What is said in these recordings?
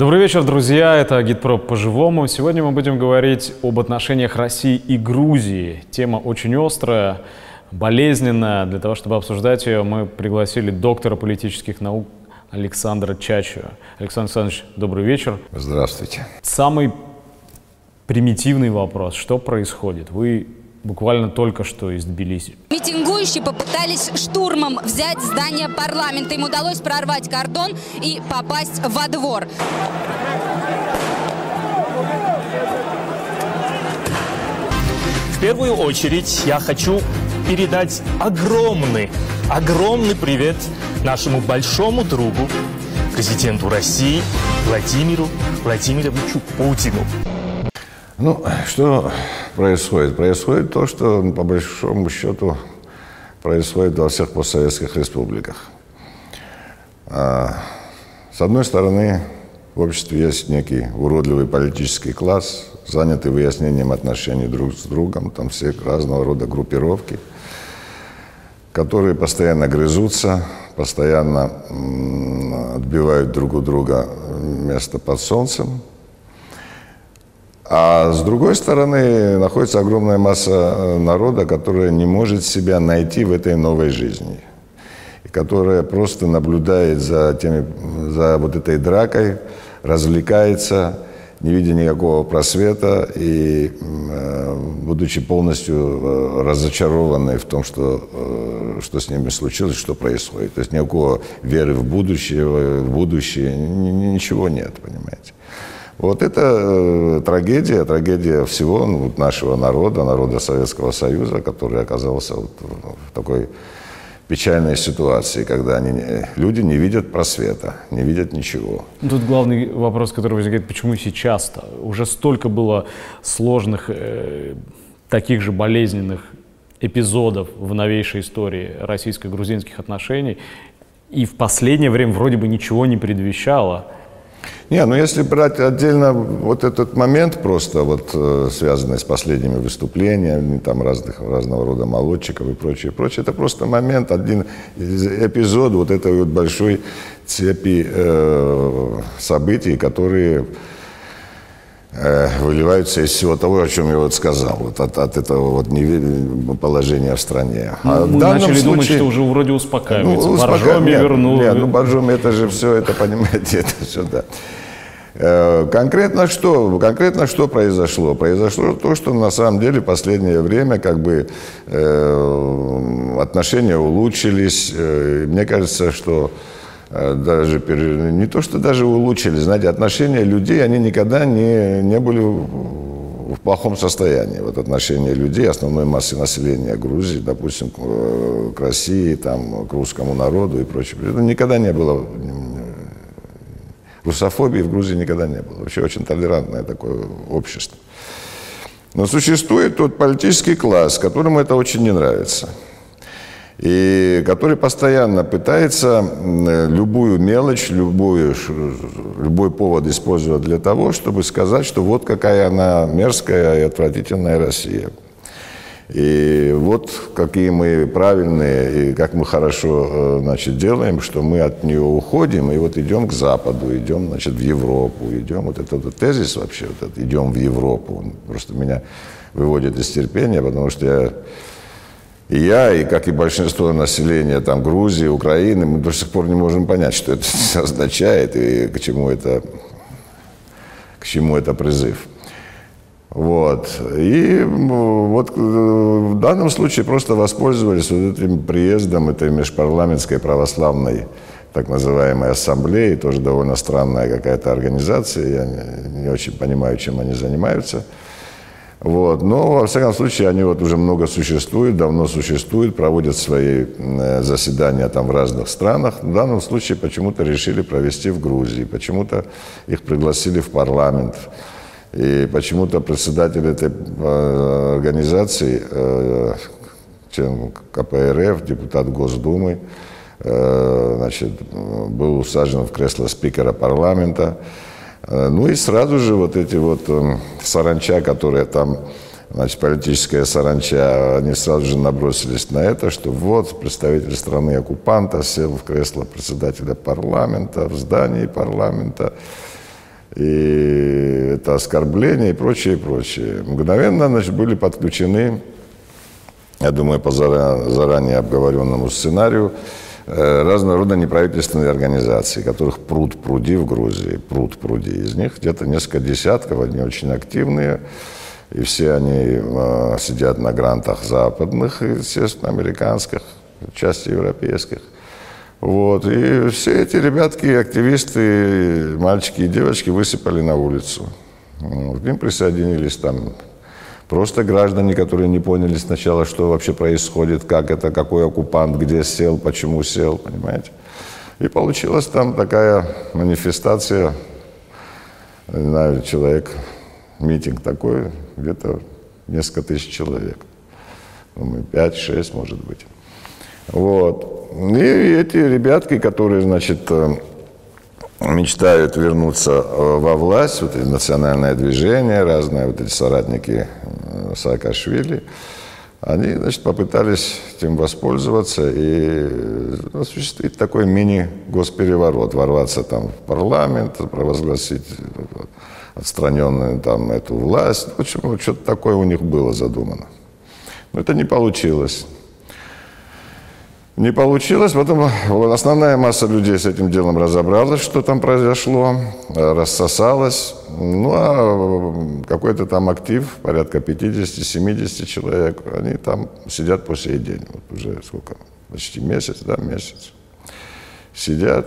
Добрый вечер, друзья. Это Гидпроп по-живому. Сегодня мы будем говорить об отношениях России и Грузии. Тема очень острая, болезненная. Для того, чтобы обсуждать ее, мы пригласили доктора политических наук Александра Чачу. Александр Александрович, добрый вечер. Здравствуйте. Самый примитивный вопрос. Что происходит? Вы буквально только что из Тбилиси. Митингующие попытались штурмом взять здание парламента. Им удалось прорвать кордон и попасть во двор. В первую очередь я хочу передать огромный, огромный привет нашему большому другу, президенту России Владимиру Владимировичу Путину. Ну, что происходит? Происходит то, что по большому счету происходит во всех постсоветских республиках. А, с одной стороны, в обществе есть некий уродливый политический класс, занятый выяснением отношений друг с другом, там все разного рода группировки, которые постоянно грызутся, постоянно отбивают друг у друга место под солнцем, а с другой стороны, находится огромная масса э, народа, которая не может себя найти в этой новой жизни. И которая просто наблюдает за, теми, за вот этой дракой, развлекается, не видя никакого просвета и э, будучи полностью э, разочарованной в том, что, что с ними случилось, что происходит. То есть никакого веры в будущее, в будущее, ничего нет, понимаете. Вот это э, трагедия, трагедия всего ну, нашего народа, народа Советского Союза, который оказался вот в такой печальной ситуации, когда они, люди не видят просвета, не видят ничего. Тут главный вопрос, который возникает, почему сейчас-то? Уже столько было сложных, э, таких же болезненных эпизодов в новейшей истории российско-грузинских отношений, и в последнее время вроде бы ничего не предвещало – не, ну если брать отдельно вот этот момент просто вот э, связанный с последними выступлениями там разных разного рода молодчиков и прочее, прочее, это просто момент, один эпизод вот этой вот большой цепи э, событий, которые выливаются из всего того, о чем я вот сказал, вот от, от этого вот положения в стране. Ну, а мы начали случае, думать, что уже вроде успокаивается. Ну, Боржоми вернул. Нет, ну Боржоми это же все, это понимаете, это все, да. Э, конкретно что? Конкретно что произошло? Произошло то, что на самом деле в последнее время как бы э, отношения улучшились. Э, мне кажется, что э, даже не то, что даже улучшились, знаете, отношения людей, они никогда не, не были в плохом состоянии. Вот отношения людей, основной массы населения Грузии, допустим, к, к России, там, к русскому народу и прочее, это никогда не было Русофобии в Грузии никогда не было. Вообще очень толерантное такое общество. Но существует тот политический класс, которому это очень не нравится. И который постоянно пытается любую мелочь, любую, любой повод использовать для того, чтобы сказать, что вот какая она мерзкая и отвратительная Россия. И вот какие мы правильные и как мы хорошо э, значит, делаем, что мы от нее уходим и вот идем к Западу, идем значит, в Европу, идем, вот этот вот тезис вообще, вот этот, идем в Европу, он просто меня выводит из терпения, потому что я я, и как и большинство населения там, Грузии, Украины, мы до сих пор не можем понять, что это означает и к чему это, к чему это призыв. Вот. И вот э, в данном случае просто воспользовались вот этим приездом этой межпарламентской православной так называемой ассамблеи, тоже довольно странная какая-то организация, я не, не очень понимаю, чем они занимаются. Вот. Но, во всяком случае, они вот уже много существуют, давно существуют, проводят свои э, заседания там в разных странах. В данном случае почему-то решили провести в Грузии, почему-то их пригласили в парламент. И почему-то председатель этой э, организации, э, член КПРФ, депутат Госдумы, значит, был усажен в кресло спикера парламента. Ну и сразу же вот эти вот саранча, которые там, значит, политическая саранча, они сразу же набросились на это, что вот представитель страны оккупанта сел в кресло председателя парламента, в здании парламента. и это оскорбление и прочее, и прочее. Мгновенно значит, были подключены, я думаю, по заранее обговоренному сценарию, э, разного рода неправительственные организации, которых пруд пруди в Грузии, пруд пруди. Из них где-то несколько десятков, они очень активные, и все они э, сидят на грантах западных, естественно, американских, части европейских. Вот. И все эти ребятки, активисты, мальчики и девочки высыпали на улицу. К ним присоединились там просто граждане, которые не поняли сначала, что вообще происходит, как это, какой оккупант, где сел, почему сел, понимаете. И получилась там такая манифестация, не знаю, человек, митинг такой, где-то несколько тысяч человек. Думаю, 5-6, может быть. Вот. И эти ребятки, которые, значит, э, мечтают вернуться э, во власть, вот эти национальное движение, разные вот эти соратники э, Саакашвили, они, значит, попытались этим воспользоваться и осуществить такой мини-госпереворот, ворваться там в парламент, провозгласить отстраненную там эту власть. В общем, вот что-то такое у них было задумано. Но это не получилось. Не получилось, потом основная масса людей с этим делом разобралась, что там произошло, рассосалась. Ну, а какой-то там актив, порядка 50-70 человек, они там сидят по сей день. Вот уже сколько, почти месяц, да, месяц. Сидят,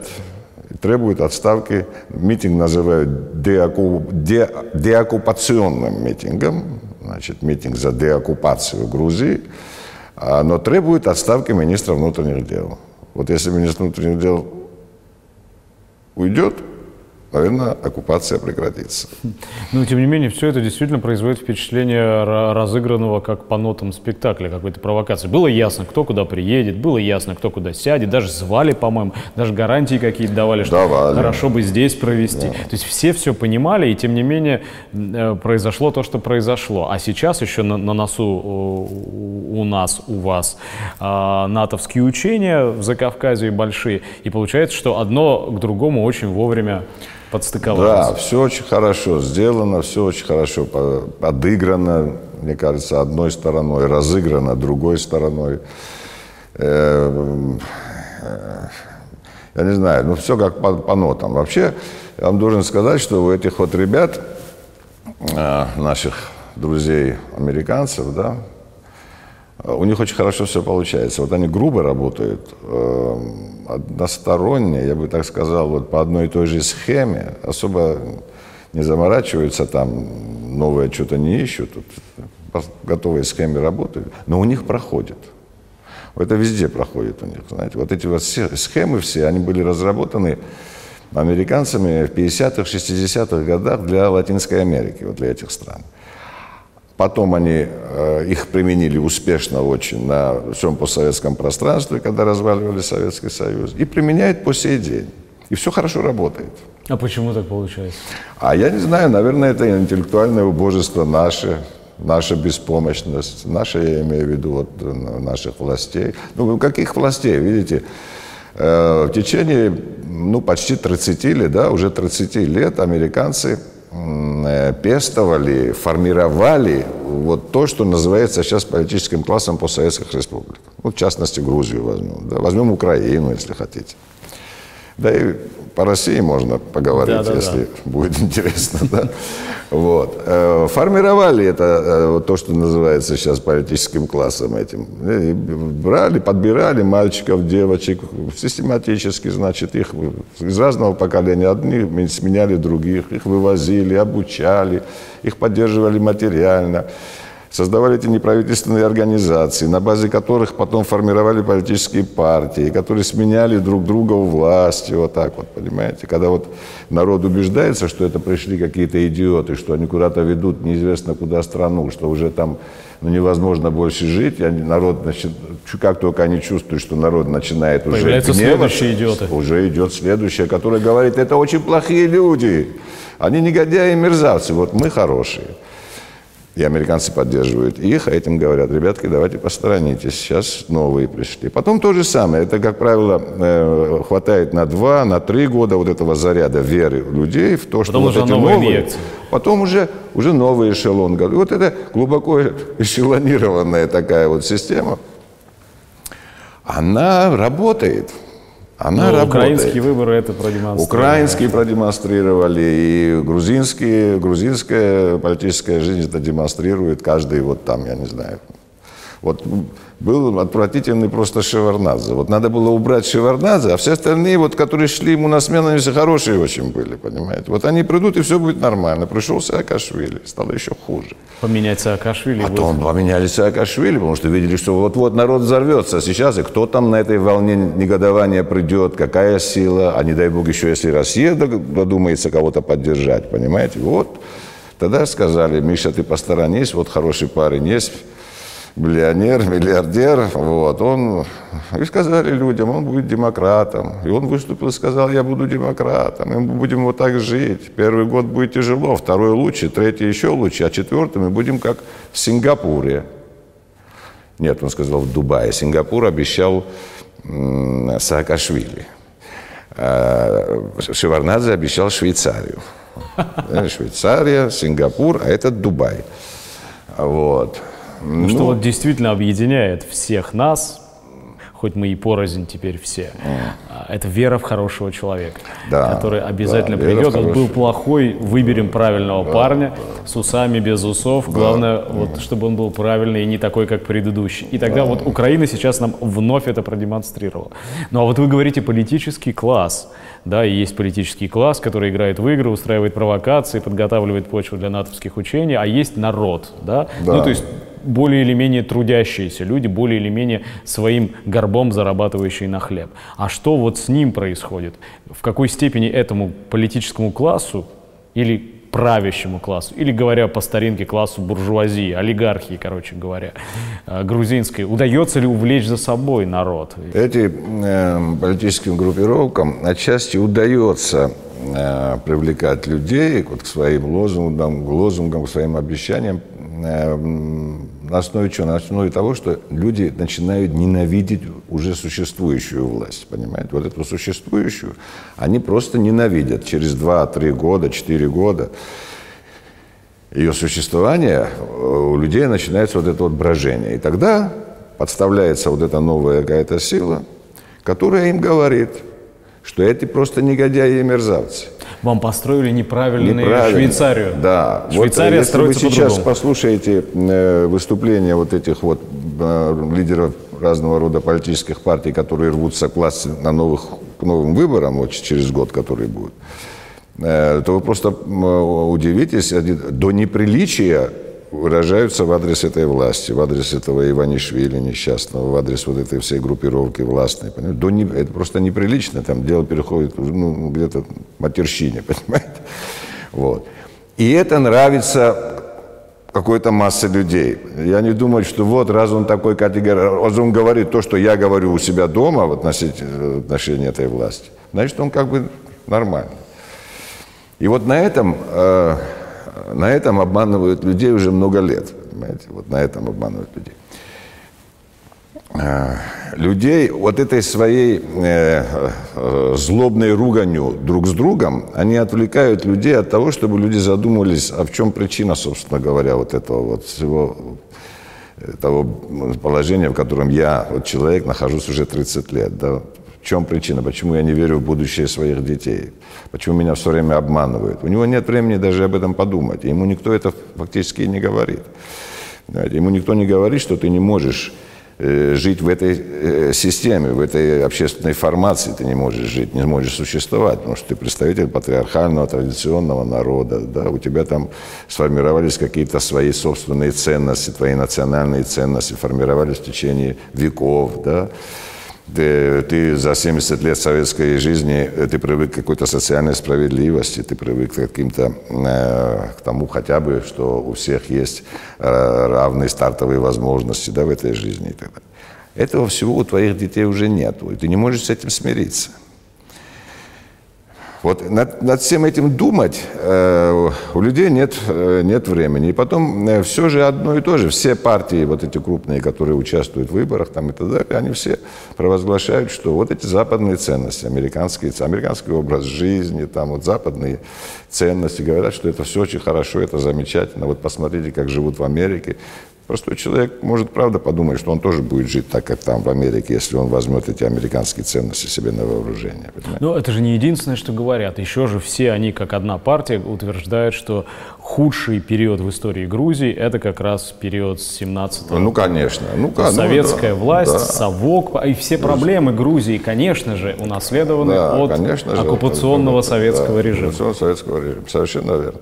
требуют отставки. Митинг называют деоку, де, деоккупационным митингом, значит, митинг за деоккупацию Грузии – но требует отставки министра внутренних дел. Вот если министр внутренних дел уйдет, наверное, оккупация прекратится. Но, тем не менее, все это действительно производит впечатление разыгранного как по нотам спектакля, какой-то провокации. Было ясно, кто куда приедет, было ясно, кто куда сядет, даже звали, по-моему, даже гарантии какие-то давали, что давали. хорошо бы здесь провести. Да. То есть все все понимали, и тем не менее э, произошло то, что произошло. А сейчас еще на, на носу у нас, у вас а, натовские учения в Закавказье большие, и получается, что одно к другому очень вовремя подстыковалось. Да, все очень хорошо сделано, все очень хорошо подыграно, мне кажется, одной стороной, разыграно другой стороной. Э, э, я не знаю, ну все как по, по нотам. Вообще, я вам должен сказать, что у этих вот ребят, э, наших друзей американцев, да, у них очень хорошо все получается. Вот они грубо работают, э, односторонне, я бы так сказал, вот по одной и той же схеме, особо не заморачиваются там, новое что-то не ищут, по готовой схеме работают, но у них проходит. Это везде проходит у них, знаете. Вот эти вот схемы все, они были разработаны американцами в 50-х, 60-х годах для Латинской Америки, вот для этих стран. Потом они э, их применили успешно очень на всем постсоветском пространстве, когда разваливали Советский Союз, и применяют по сей день. И все хорошо работает. А почему так получается? А я не знаю, наверное, это интеллектуальное убожество наше, наша беспомощность, наша, я имею в виду, вот, наших властей. Ну, каких властей, видите? Э, в течение, ну, почти 30 лет, да, уже 30 лет американцы пестовали, формировали вот то, что называется сейчас политическим классом постсоветских республик. Ну, в частности, Грузию возьмем. Да, возьмем Украину, если хотите. Да и по России можно поговорить, да, да, если да. будет интересно. Да? Вот. Э, формировали это, э, то, что называется сейчас политическим классом этим. И брали, подбирали мальчиков, девочек, систематически, значит, их из разного поколения. Одни сменяли других, их вывозили, обучали, их поддерживали материально создавали эти неправительственные организации, на базе которых потом формировали политические партии, которые сменяли друг друга у власти, вот так вот, понимаете? Когда вот народ убеждается, что это пришли какие-то идиоты, что они куда-то ведут неизвестно куда страну, что уже там ну, невозможно больше жить, и народ, значит, как только они чувствуют, что народ начинает уже Появляются следующие идиоты. Уже идет следующее, которое говорит, это очень плохие люди, они негодяи и мерзавцы, вот мы хорошие. И американцы поддерживают их, а этим говорят, ребятки, давайте посторонитесь, сейчас новые пришли. Потом то же самое, это, как правило, э, хватает на два, на три года вот этого заряда веры людей в то, что Потом вот уже эти новые новые, потом уже, уже новый эшелон. Вот это глубоко эшелонированная такая вот система, она работает. Она Ну, работает. украинские выборы это продемонстрировали. Украинские продемонстрировали, и грузинские, грузинская политическая жизнь это демонстрирует каждый вот там, я не знаю. Вот был отвратительный просто Шеварнадзе. Вот надо было убрать Шеварнадзе, а все остальные, вот, которые шли ему на смену, они все хорошие очень были, понимаете. Вот они придут, и все будет нормально. Пришел Саакашвили, стало еще хуже. Поменять Саакашвили. будет. Потом поменяли Саакашвили, потому что видели, что вот-вот народ взорвется. А сейчас и кто там на этой волне негодования придет, какая сила, а не дай бог еще, если Россия додумается кого-то поддержать, понимаете? Вот тогда сказали, Миша, ты посторонись, вот хороший парень есть, миллионер, миллиардер, вот, он, и сказали людям, он будет демократом, и он выступил и сказал, я буду демократом, и мы будем вот так жить, первый год будет тяжело, второй лучше, третий еще лучше, а четвертый мы будем как в Сингапуре. Нет, он сказал в Дубае. Сингапур обещал м, Саакашвили. А Шеварнадзе обещал Швейцарию. Э, Швейцария, Сингапур, а это Дубай. Вот. Ну, что вот действительно объединяет всех нас, хоть мы и порознь теперь все, а, это вера в хорошего человека, Да, который обязательно да, придет. Он был плохой, выберем правильного парня с усами, без усов. Главное, вот, чтобы он был правильный и не такой, как предыдущий. И тогда вот Украина сейчас нам вновь это продемонстрировала. Ну а вот вы говорите политический класс. Да, и есть политический класс, который играет в игры, устраивает провокации, подготавливает почву для натовских учений, а есть народ, да? Да. Ну, то есть более или менее трудящиеся люди, более или менее своим горбом зарабатывающие на хлеб. А что вот с ним происходит? В какой степени этому политическому классу или правящему классу, или, говоря по старинке, классу буржуазии, олигархии, короче говоря, э, грузинской, удается ли увлечь за собой народ? Этим э, политическим группировкам отчасти удается э, привлекать людей вот, к своим лозунгам, к лозунгам, к своим обещаниям э, на основе чего? На основе того, что люди начинают ненавидеть уже существующую власть, понимаете? Вот эту существующую они просто ненавидят через 2-3 года, 4 года ее существования э, у людей начинается вот это вот брожение. И тогда подставляется вот эта новая какая-то сила, которая им говорит, что эти просто негодяи и мерзавцы. Вам построили неправильную Неправильно. Швейцарию. Да. Швейцария вот, если вы строится сейчас по-другому. послушаете э, выступления вот этих вот э, лидеров разного рода политических партий, которые рвутся к власти на новых, к новым выборам, вот через год, которые будут, э, то вы просто удивитесь, до неприличия выражаются в адрес этой власти, в адрес этого Иванишвили несчастного, в адрес вот этой всей группировки властной. понимаете? До не- это просто неприлично, там дело переходит ну, где-то в матерщине, понимаете? Вот. И это нравится какой-то массе людей. Я не думаю, что вот раз он такой категорий, он говорит то, что я говорю у себя дома в относительно- в отношении этой власти, значит, он как бы нормальный. И вот на этом, э, на этом обманывают людей уже много лет, понимаете, вот на этом обманывают людей. Э, людей вот этой своей э, э, злобной руганью друг с другом, они отвлекают людей от того, чтобы люди задумывались, а в чем причина, собственно говоря, вот этого вот всего э, того положения, в котором я, вот человек, нахожусь уже 30 лет. Да? Чем причина? Почему я не верю в будущее своих детей? Почему меня все время обманывают? У него нет времени даже об этом подумать. Ему никто это фактически не говорит. Ему никто не говорит, что ты не можешь э, жить в этой э, системе, в этой общественной формации ты не можешь жить, не можешь существовать, потому что ты представитель патриархального, традиционного народа, да, у тебя там сформировались какие-то свои собственные ценности, твои национальные ценности формировались в течение веков, да, ты, ты за 70 лет советской жизни, ты привык к какой-то социальной справедливости, ты привык к каким-то, э, к тому хотя бы, что у всех есть э, равные стартовые возможности да, в этой жизни и. Этого всего у твоих детей уже нет, и ты не можешь с этим смириться. Вот над, над всем этим думать э, у людей нет, э, нет времени. И потом э, все же одно и то же. Все партии, вот эти крупные, которые участвуют в выборах там, и так далее, они все провозглашают, что вот эти западные ценности, американские, американский образ жизни, там вот западные ценности, говорят, что это все очень хорошо, это замечательно. Вот посмотрите, как живут в Америке. Простой человек может, правда, подумать, что он тоже будет жить так, как там, в Америке, если он возьмет эти американские ценности себе на вооружение. Понимаете? Но это же не единственное, что говорят. Еще же все они, как одна партия, утверждают, что худший период в истории Грузии – это как раз период с 17 Ну, конечно. Ну, ну, Советская ну, да, власть, да. совок, и все проблемы Грузии, конечно же, унаследованы да, от конечно же, оккупационного это, советского да, режима. Оккупационного советского режима, совершенно верно.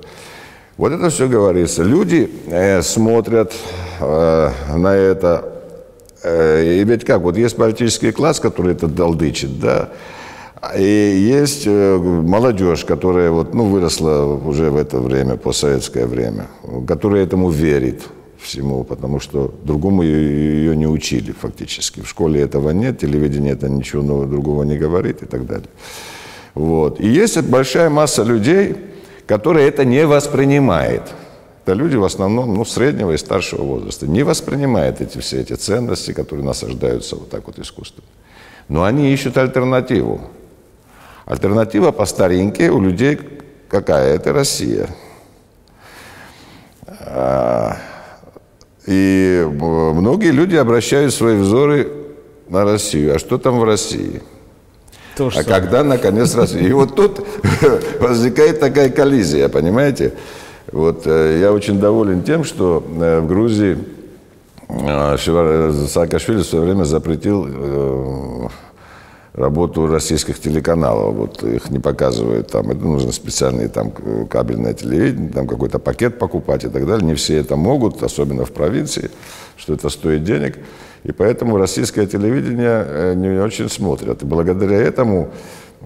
Вот это все говорится. Люди э, смотрят э, на это. Э, и ведь как, вот есть политический класс, который это долдычит, да, и есть э, молодежь, которая вот, ну, выросла уже в это время, постсоветское время, которая этому верит всему, потому что другому ее, ее не учили фактически. В школе этого нет, телевидение это ничего нового другого не говорит и так далее. Вот. И есть большая масса людей, который это не воспринимает. Это люди в основном ну, среднего и старшего возраста. Не воспринимают эти все эти ценности, которые насаждаются вот так вот искусством. Но они ищут альтернативу. Альтернатива по старинке у людей какая? Это Россия. А, и многие люди обращают свои взоры на Россию. А что там в России? То, а когда, наконец, раз... И вот тут возникает такая коллизия, понимаете? Вот э, я очень доволен тем, что э, в Грузии э, Саакашвили в свое время запретил работу российских телеканалов. Вот их не показывают там. Это нужно специальное там кабельное телевидение, там какой-то пакет покупать и так далее. Не все это могут, особенно в провинции, что это стоит денег. И поэтому российское телевидение э, не очень смотрят. И благодаря этому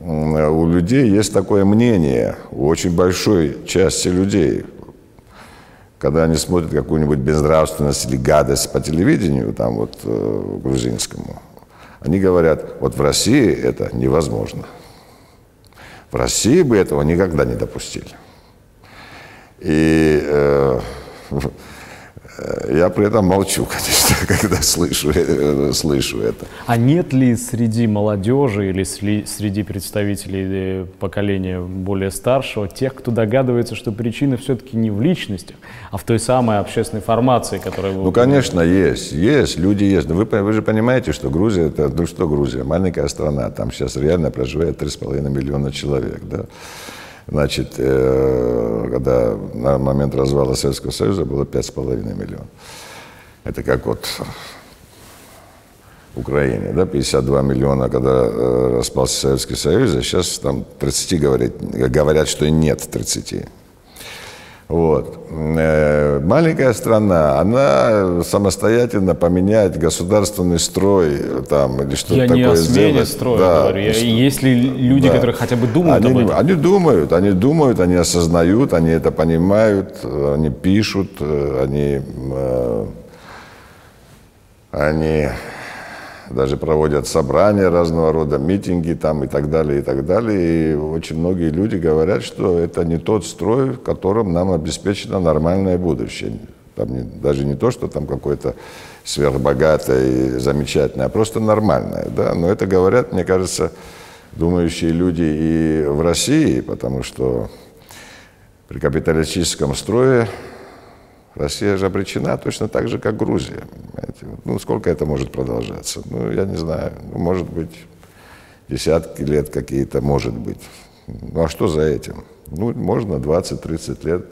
у людей есть такое мнение, у очень большой части людей, когда они смотрят какую-нибудь безнравственность или гадость по телевидению, там вот э, грузинскому, они говорят, вот в России это невозможно. В России бы этого никогда не допустили. И э, Я при этом молчу, конечно, когда слышу, э, слышу это. А нет ли среди молодежи или среди представителей э, поколения более старшего тех, кто догадывается, что причина все-таки не в личностях, а в той самой общественной формации, которая... Ну, конечно, есть. Есть, люди есть. Но вы, вы же понимаете, что Грузия, это, ну что Грузия, маленькая страна, там сейчас реально проживает 3,5 миллиона человек, да. Значит, э, когда на момент развала Советского Союза было 5,5 миллионов. Это как вот Украине, да, 52 миллиона, когда э, распался Советский Союз, а сейчас там 30 говорят, говорят, что нет 30. Вот. Э, маленькая страна, она самостоятельно поменять государственный строй там, или что-то такое Я не о смене сделать. строя да, говорю. Я, есть ли люди, да. которые хотя бы думают они, об этом? Они думают, они думают, они осознают, они это понимают, они пишут, э, они, э, они даже проводят собрания разного рода, митинги там и так далее, и так далее. И очень многие люди говорят, что это не тот строй, в котором нам обеспечено нормальное будущее. Там не, даже не то, что там какое-то сверхбогатое и замечательное, а просто нормальное. Да? Но это говорят, мне кажется, думающие люди и в России, потому что при капиталистическом строе Россия же обречена точно так же, как Грузия. Понимаете? Ну, сколько это может продолжаться? Ну, я не знаю. Ну, может быть, десятки лет какие-то, может быть. Ну, а что за этим? Ну, можно 20-30 лет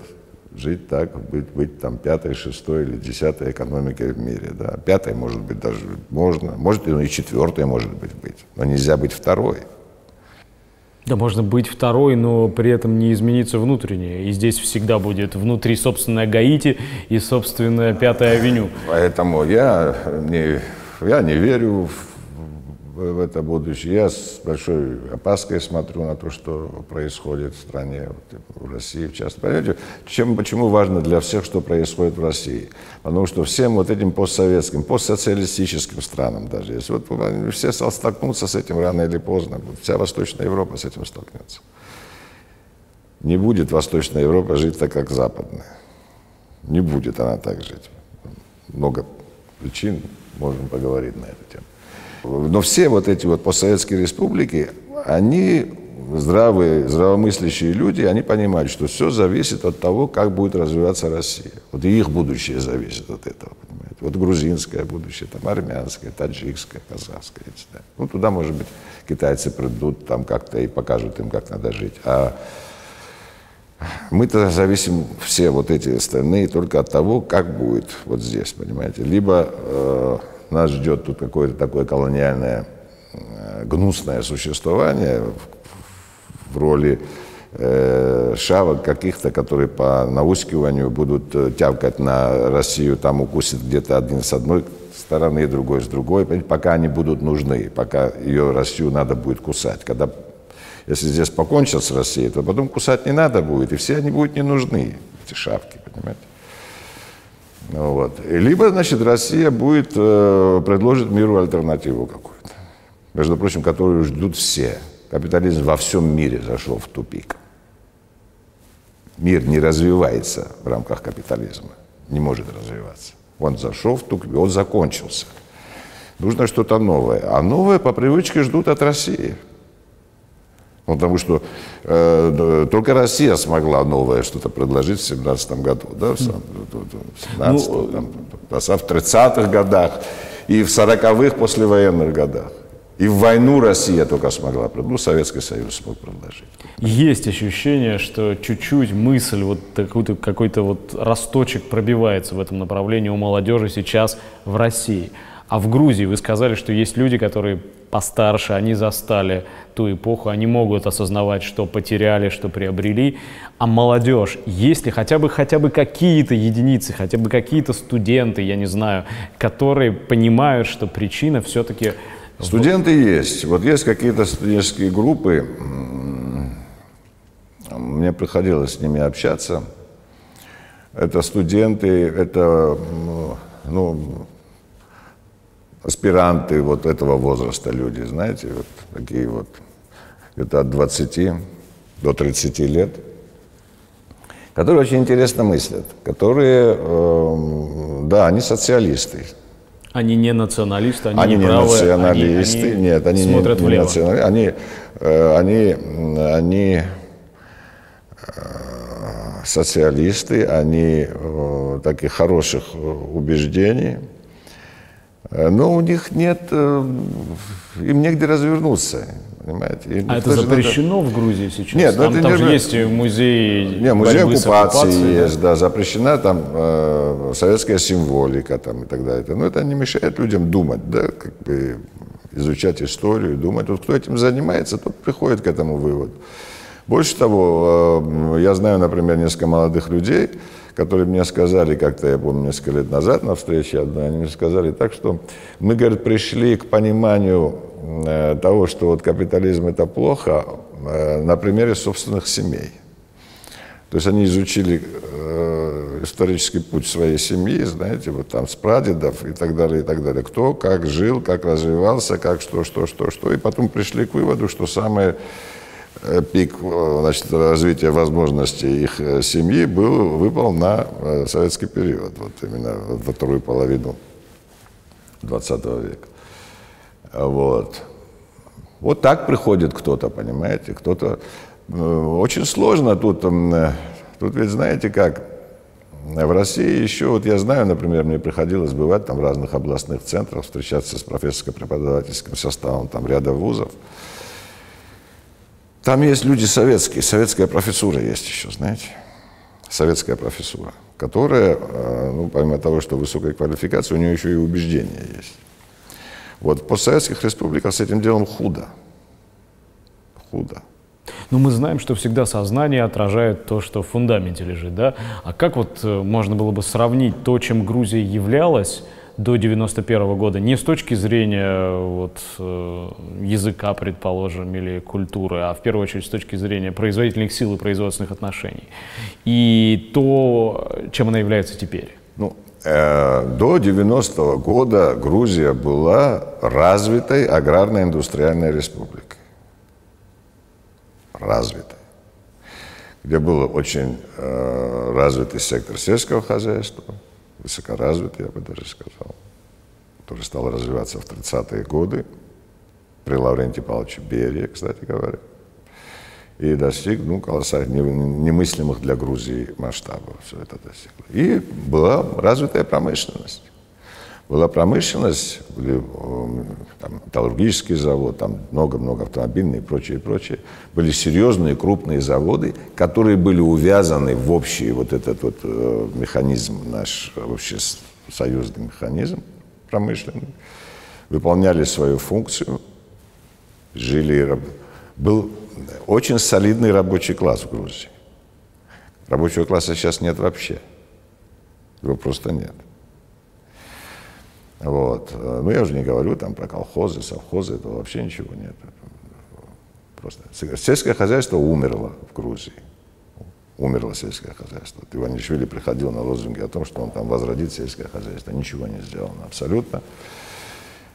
жить так, быть, быть там пятой, шестой или десятой экономикой в мире. Да? Пятой, может быть, даже можно. Может, и четвертой, может быть, быть. Но нельзя быть второй. Да, можно быть второй, но при этом не измениться внутреннее. И здесь всегда будет внутри собственная Гаити и собственная Пятая Авеню. Поэтому я не, я не верю в в это будущее. Я с большой опаской смотрю на то, что происходит в стране, в России в частности. Понимаете, чем, почему важно для всех, что происходит в России? Потому что всем вот этим постсоветским, постсоциалистическим странам даже, если вот все столкнутся с этим рано или поздно, вся Восточная Европа с этим столкнется. не будет Восточная Европа жить так, как Западная. Не будет она так жить. Много причин, можем поговорить на эту тему. Но все вот эти вот постсоветские республики, они здравые, здравомыслящие люди, они понимают, что все зависит от того, как будет развиваться Россия. Вот и их будущее зависит от этого, понимаете. Вот грузинское будущее, там армянское, таджикское, казахское. Ну, туда, может быть, китайцы придут, там как-то и покажут им, как надо жить. А мы-то зависим все вот эти остальные только от того, как будет вот здесь, понимаете. Либо э, нас ждет тут какое-то такое колониальное э, гнусное существование в, роли э, шавок каких-то, которые по наускиванию будут э, тявкать на Россию, там укусит где-то один с одной стороны, другой с другой, пока они будут нужны, пока ее Россию надо будет кусать. Когда если здесь покончат с Россией, то потом кусать не надо будет, и все они будут не нужны, эти шапки, понимаете? Вот. Либо, значит, Россия будет, э, предложит миру альтернативу какую-то, между прочим, которую ждут все. Капитализм во всем мире зашел в тупик. Мир не развивается в рамках капитализма, не может развиваться. Он зашел в тупик, он закончился. Нужно что-то новое. А новое по привычке ждут от России – Потому что э, только Россия смогла новое что-то предложить в 17 году, да, в, 17 ну, там, в 30-х годах и в 40-х послевоенных годах. И в войну Россия только смогла, ну, Советский Союз смог предложить. Есть ощущение, что чуть-чуть мысль, вот какой-то, какой-то вот росточек пробивается в этом направлении у молодежи сейчас в России. А в Грузии вы сказали, что есть люди, которые постарше, они застали ту эпоху, они могут осознавать, что потеряли, что приобрели. А молодежь, есть ли хотя бы, хотя бы какие-то единицы, хотя бы какие-то студенты, я не знаю, которые понимают, что причина все-таки... Студенты есть. Вот есть какие-то студенческие группы, мне приходилось с ними общаться. Это студенты, это ну, аспиранты вот этого возраста люди, знаете, вот такие вот, где-то от 20 до 30 лет, которые очень интересно мыслят, которые, э, да, они социалисты. Они не националисты, они, они не, не правы, националисты, они, они нет, они смотрят не, влево. не националисты, они, э, они, они э, социалисты, они таких хороших убеждений – Э, но у них нет, э, им негде развернуться. Понимаете? Им а это запрещено надо... в Грузии сейчас? Нет, там, это там не... же есть музей Не, музей оккупации есть, да? да, запрещена там э, советская символика там и так далее. Но это не мешает людям думать, да, как бы изучать историю, думать. Вот кто этим занимается, тот приходит к этому выводу. Больше того, э, я знаю, например, несколько молодых людей, которые мне сказали как-то, я помню, несколько лет назад на встрече одной, они мне сказали так, что мы, говорят, пришли к пониманию э, того, что вот капитализм это плохо, э, на примере собственных семей. То есть они изучили э, исторический путь своей семьи, знаете, вот там с прадедов и так далее, и так далее. Кто как жил, как развивался, как что, что, что, что. И потом пришли к выводу, что самое пик э, значит, развития возможностей их э, семьи был, выпал на советский период, вот именно во вторую половину 20 века. Вот. Вот так приходит кто-то, понимаете, кто-то... Очень сложно тут, тут ведь знаете как, в России еще, вот я знаю, например, мне приходилось бывать там в разных областных центрах, встречаться с профессорско-преподавательским составом там ряда вузов. Там есть люди советские, советская профессура есть еще, знаете, советская профессура, которая, э, ну, помимо того, что высокая квалификация, у нее еще и убеждения есть. Вот в постсоветских республиках с этим делом худо. Худо. Ну, мы знаем, что всегда сознание отражает то, что в фундаменте лежит, да? А как вот э, можно было бы сравнить то, чем Грузия являлась, до 91 года не с точки зрения вот, э, языка, предположим, или культуры, а в первую очередь с точки зрения производительных сил и производственных отношений. И то, чем она является теперь. Ну, э, до 90 года Грузия была развитой аграрно-индустриальной республикой. Развитой. где был очень э, развитый сектор сельского хозяйства, высокоразвитый, я бы даже сказал, который стал развиваться в 30-е годы при Лавренте Павловиче Берии, кстати говоря, и достиг ну, колоссальных, немыслимых для Грузии масштабов. Все это достигло. И была развитая промышленность была промышленность, были там, металлургический завод, там много-много автомобильных и прочее, прочее. Были серьезные крупные заводы, которые были увязаны в общий вот этот вот э, механизм, наш вообще союзный механизм промышленный, выполняли свою функцию, жили, был очень солидный рабочий класс в Грузии. Рабочего класса сейчас нет вообще. Его просто нет. Вот. Ну, я уже не говорю там про колхозы, совхозы, этого вообще ничего нет. Просто сельское хозяйство умерло в Грузии. Умерло сельское хозяйство. Иванишвили приходил на лозунги о том, что он там возродит сельское хозяйство. Ничего не сделано абсолютно.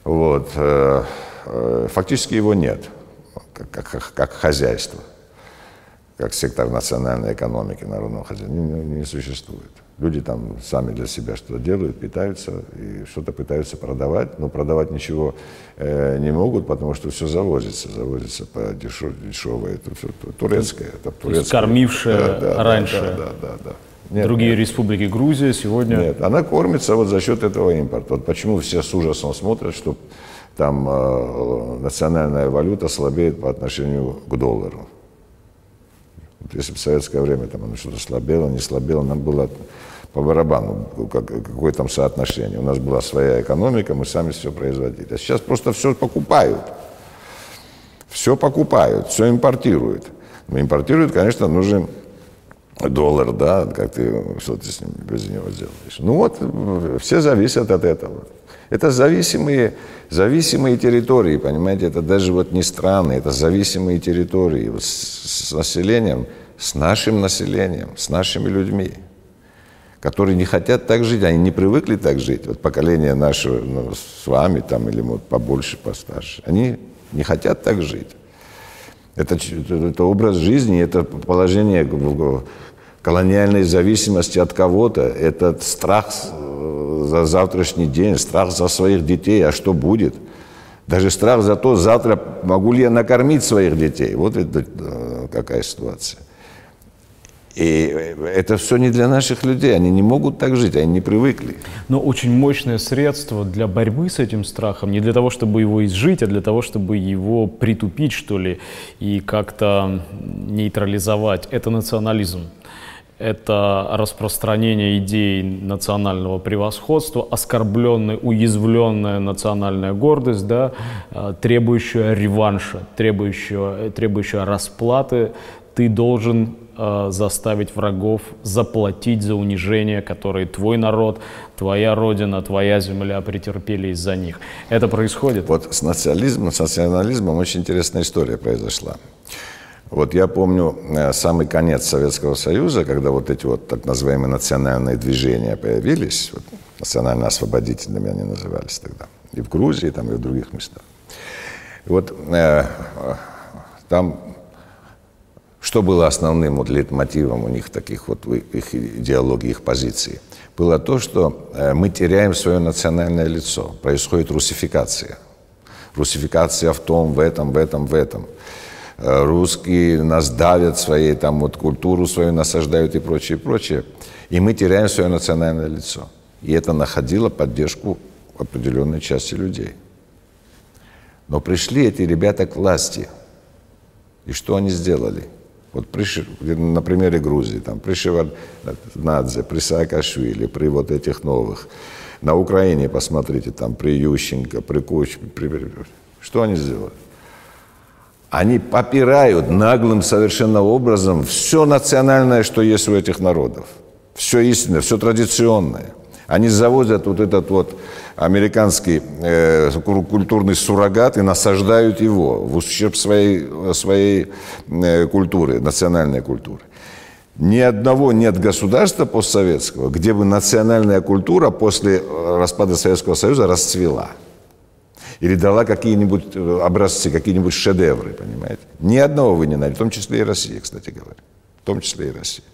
Вот. Э, э, фактически его нет, как, как, как хозяйство, как сектор национальной экономики народного хозяйства. Не, не существует. Люди там сами для себя что-то делают, питаются и что-то пытаются продавать, но продавать ничего э, не могут, потому что все завозится, завозится по дешев, дешевое, это все турецкое. Это турецкое. кормившее да, да, раньше да, да, да, да. Нет, другие нет. республики Грузия сегодня... Нет, она кормится вот за счет этого импорта. Вот почему все с ужасом смотрят, что там э, национальная валюта слабеет по отношению к доллару. Вот если в советское время там оно что-то слабело, не слабело, нам было по барабану, как, какое там соотношение. У нас была своя экономика, мы сами все производили. А сейчас просто все покупают. Все покупают, все импортируют. Но импортируют, конечно, нужен доллар, да, как ты, что ты с ним без него сделаешь. Ну вот, все зависят от этого. Это зависимые, зависимые территории, понимаете, это даже вот не страны, это зависимые территории с, с населением, с нашим населением, с нашими людьми которые не хотят так жить, они не привыкли так жить. Вот поколение наше ну, с вами там или вот побольше, постарше, они не хотят так жить. Это, это образ жизни, это положение колониальной зависимости от кого-то, это страх за завтрашний день, страх за своих детей, а что будет? Даже страх за то, завтра могу ли я накормить своих детей. Вот это э, какая ситуация. И это все не для наших людей, они не могут так жить, они не привыкли. Но очень мощное средство для борьбы с этим страхом, не для того, чтобы его изжить, а для того, чтобы его притупить, что ли, и как-то нейтрализовать, это национализм. Это распространение идей национального превосходства, оскорбленная, уязвленная национальная гордость, да, э, требующая реванша, требующая, требующая расплаты. Ты должен э, заставить врагов заплатить за унижение, которое твой народ, твоя родина, твоя земля претерпели из-за них. Это происходит? Вот с национализмом, с национализмом очень интересная история произошла. Вот я помню э, самый конец Советского Союза, когда вот эти вот так называемые национальные движения появились, вот, национально-освободительными они назывались тогда, и в Грузии, там, и в других местах. И вот э, там что было основным вот лейтмотивом у них таких вот их идеологии, их позиций? Было то, что э, мы теряем свое национальное лицо, происходит русификация. Русификация в том, в этом, в этом, в этом. Э, русские нас давят своей там вот культуру свою насаждают и прочее, и прочее. И мы теряем свое национальное лицо. И это находило поддержку определенной части людей. Но пришли эти ребята к власти. И что они сделали? Вот при, на примере Грузии, там, при Шеварднадзе, при Саакашвили, при вот этих новых. На Украине, посмотрите, там, при Ющенко, при Куч, при... что они сделали? Они попирают наглым совершенно образом все национальное, что есть у этих народов. Все истинное, все традиционное. Они завозят вот этот вот американский э, культурный суррогат и насаждают его в ущерб своей, своей э, культуры, национальной культуры. Ни одного нет государства постсоветского, где бы национальная культура после распада Советского Союза расцвела. Или дала какие-нибудь э, образцы, какие-нибудь шедевры, понимаете? Ни одного вы не найдете, в том числе и Россия, кстати говоря. В том числе и Россия.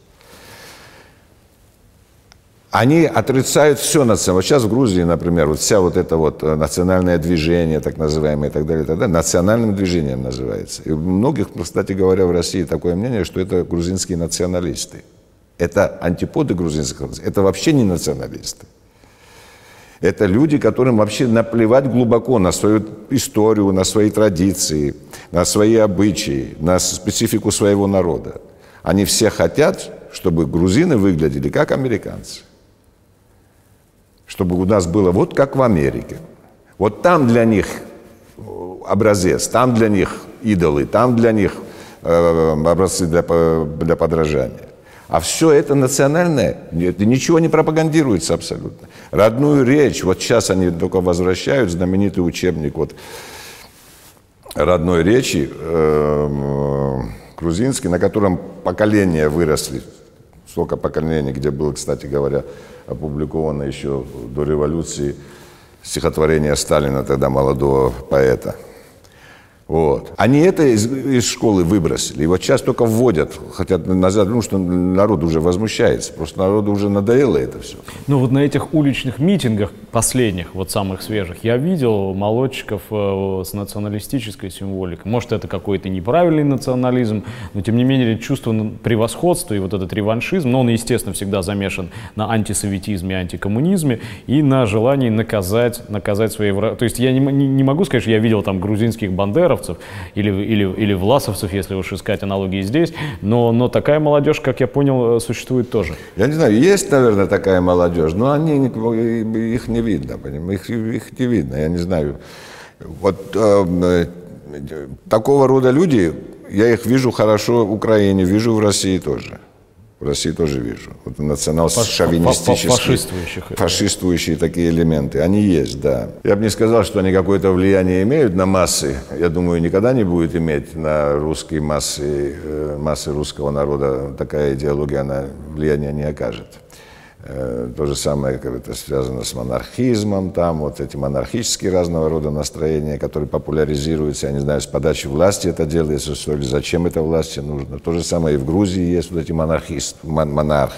Они отрицают все национальное. Вот сейчас в Грузии, например, вот вся вот это вот э, национальное движение, так называемое, и так далее, и так далее, национальным движением называется. И у многих, кстати говоря, в России такое мнение, что это грузинские националисты. Это антиподы грузинских, это вообще не националисты. Это люди, которым вообще наплевать глубоко на свою историю, на свои традиции, на свои обычаи, на специфику своего народа. Они все хотят, чтобы грузины выглядели как американцы. Чтобы у нас было вот как в Америке. Вот там для них образец, там для них идолы, там для них э, образцы для, для подражания. А все это национальное, это ничего не пропагандируется абсолютно. Родную речь, вот сейчас они только возвращают знаменитый учебник вот родной речи э, грузинский, на котором поколения выросли, столько поколений, где было, кстати говоря, опубликовано еще до революции стихотворение Сталина, тогда молодого поэта – вот. Они это из, из школы выбросили. И вот сейчас только вводят, хотят назад, ну что народ уже возмущается. Просто народу уже надоело это все. Ну вот на этих уличных митингах, последних, вот самых свежих, я видел молодчиков э, с националистической символикой. Может это какой-то неправильный национализм, но тем не менее чувство превосходства и вот этот реваншизм, но он, естественно, всегда замешан на антисоветизме, антикоммунизме и на желании наказать, наказать свои враги. То есть я не, не, не могу сказать, что я видел там грузинских бандеров, КПРовцев или, или, или власовцев, если уж искать аналогии здесь, но, но такая молодежь, как я понял, существует тоже. Я не знаю, есть, наверное, такая молодежь, но они, их не видно, их, их не видно, я не знаю. Вот э, такого рода люди, я их вижу хорошо в Украине, вижу в России тоже. В России тоже вижу. Вот национал-шовинистические, фашистующих. фашистующие такие элементы. Они есть, да. Я бы не сказал, что они какое-то влияние имеют на массы. Я думаю, никогда не будет иметь на русские массы, э, массы русского народа такая идеология, она влияния не окажет. Э, то же самое, как это связано с монархизмом, там вот эти монархические разного рода настроения, которые популяризируются, я не знаю, с подачи власти это делается, что ли, зачем это власти нужно. То же самое и в Грузии есть вот эти монархисты, монархи,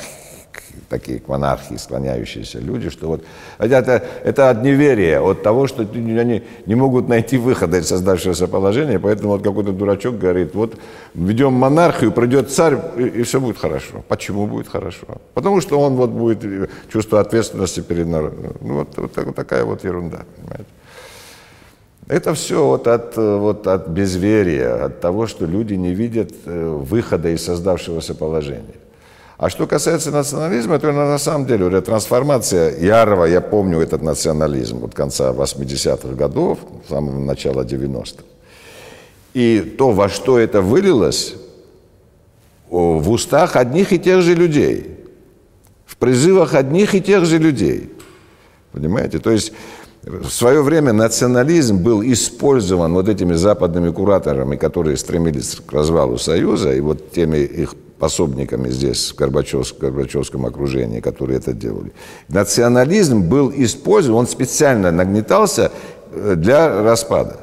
такие к монархии склоняющиеся люди, что вот это, это от неверия, от того, что они не могут найти выхода из создавшегося положения, поэтому вот какой-то дурачок говорит, вот ведем монархию, придет царь, и, и все будет хорошо. Почему будет хорошо? Потому что он вот будет чувство ответственности перед народом. Ну, вот, вот, вот такая вот ерунда, понимаете. Это все вот от, вот от безверия, от того, что люди не видят э, выхода из создавшегося положения. А что касается национализма, то на самом деле уже трансформация ярого, я помню этот национализм вот конца 80-х годов, самого начала 90-х. И то, во что это вылилось, в устах одних и тех же людей, в призывах одних и тех же людей. Понимаете? То есть в свое время национализм был использован вот этими западными кураторами, которые стремились к развалу Союза, и вот теми их пособниками здесь, в, Горбачев, в Горбачевском окружении, которые это делали. Национализм был использован, он специально нагнетался э, для распада.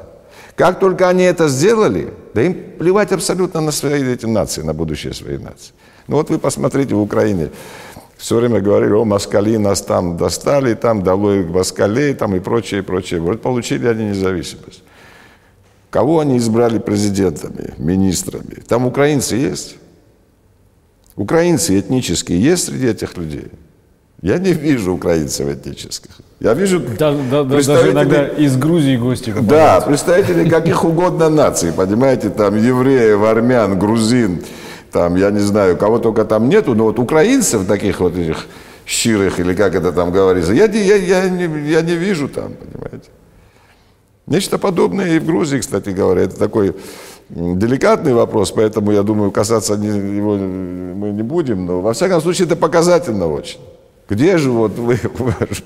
Как только они это сделали, да им плевать абсолютно на свои эти нации, на будущее своей нации. Ну вот вы посмотрите в Украине, все время говорили, о, москали нас там достали, там долой москалей, там и прочее, и прочее. Вот получили они независимость. Кого они избрали президентами, министрами? Там украинцы есть? Украинцы этнические есть среди этих людей? Я не вижу украинцев этнических. Я вижу да, да, даже иногда из Грузии гости. Да, представители каких угодно наций, понимаете, там евреев, армян, грузин, там, я не знаю, кого только там нету, но вот украинцев таких вот этих щирых, или как это там говорится, я, я, я, не, я не вижу там, понимаете. Нечто подобное и в Грузии, кстати говоря, это такой деликатный вопрос, поэтому, я думаю, касаться его мы не будем, но, во всяком случае, это показательно очень. Где же вот вы, ваш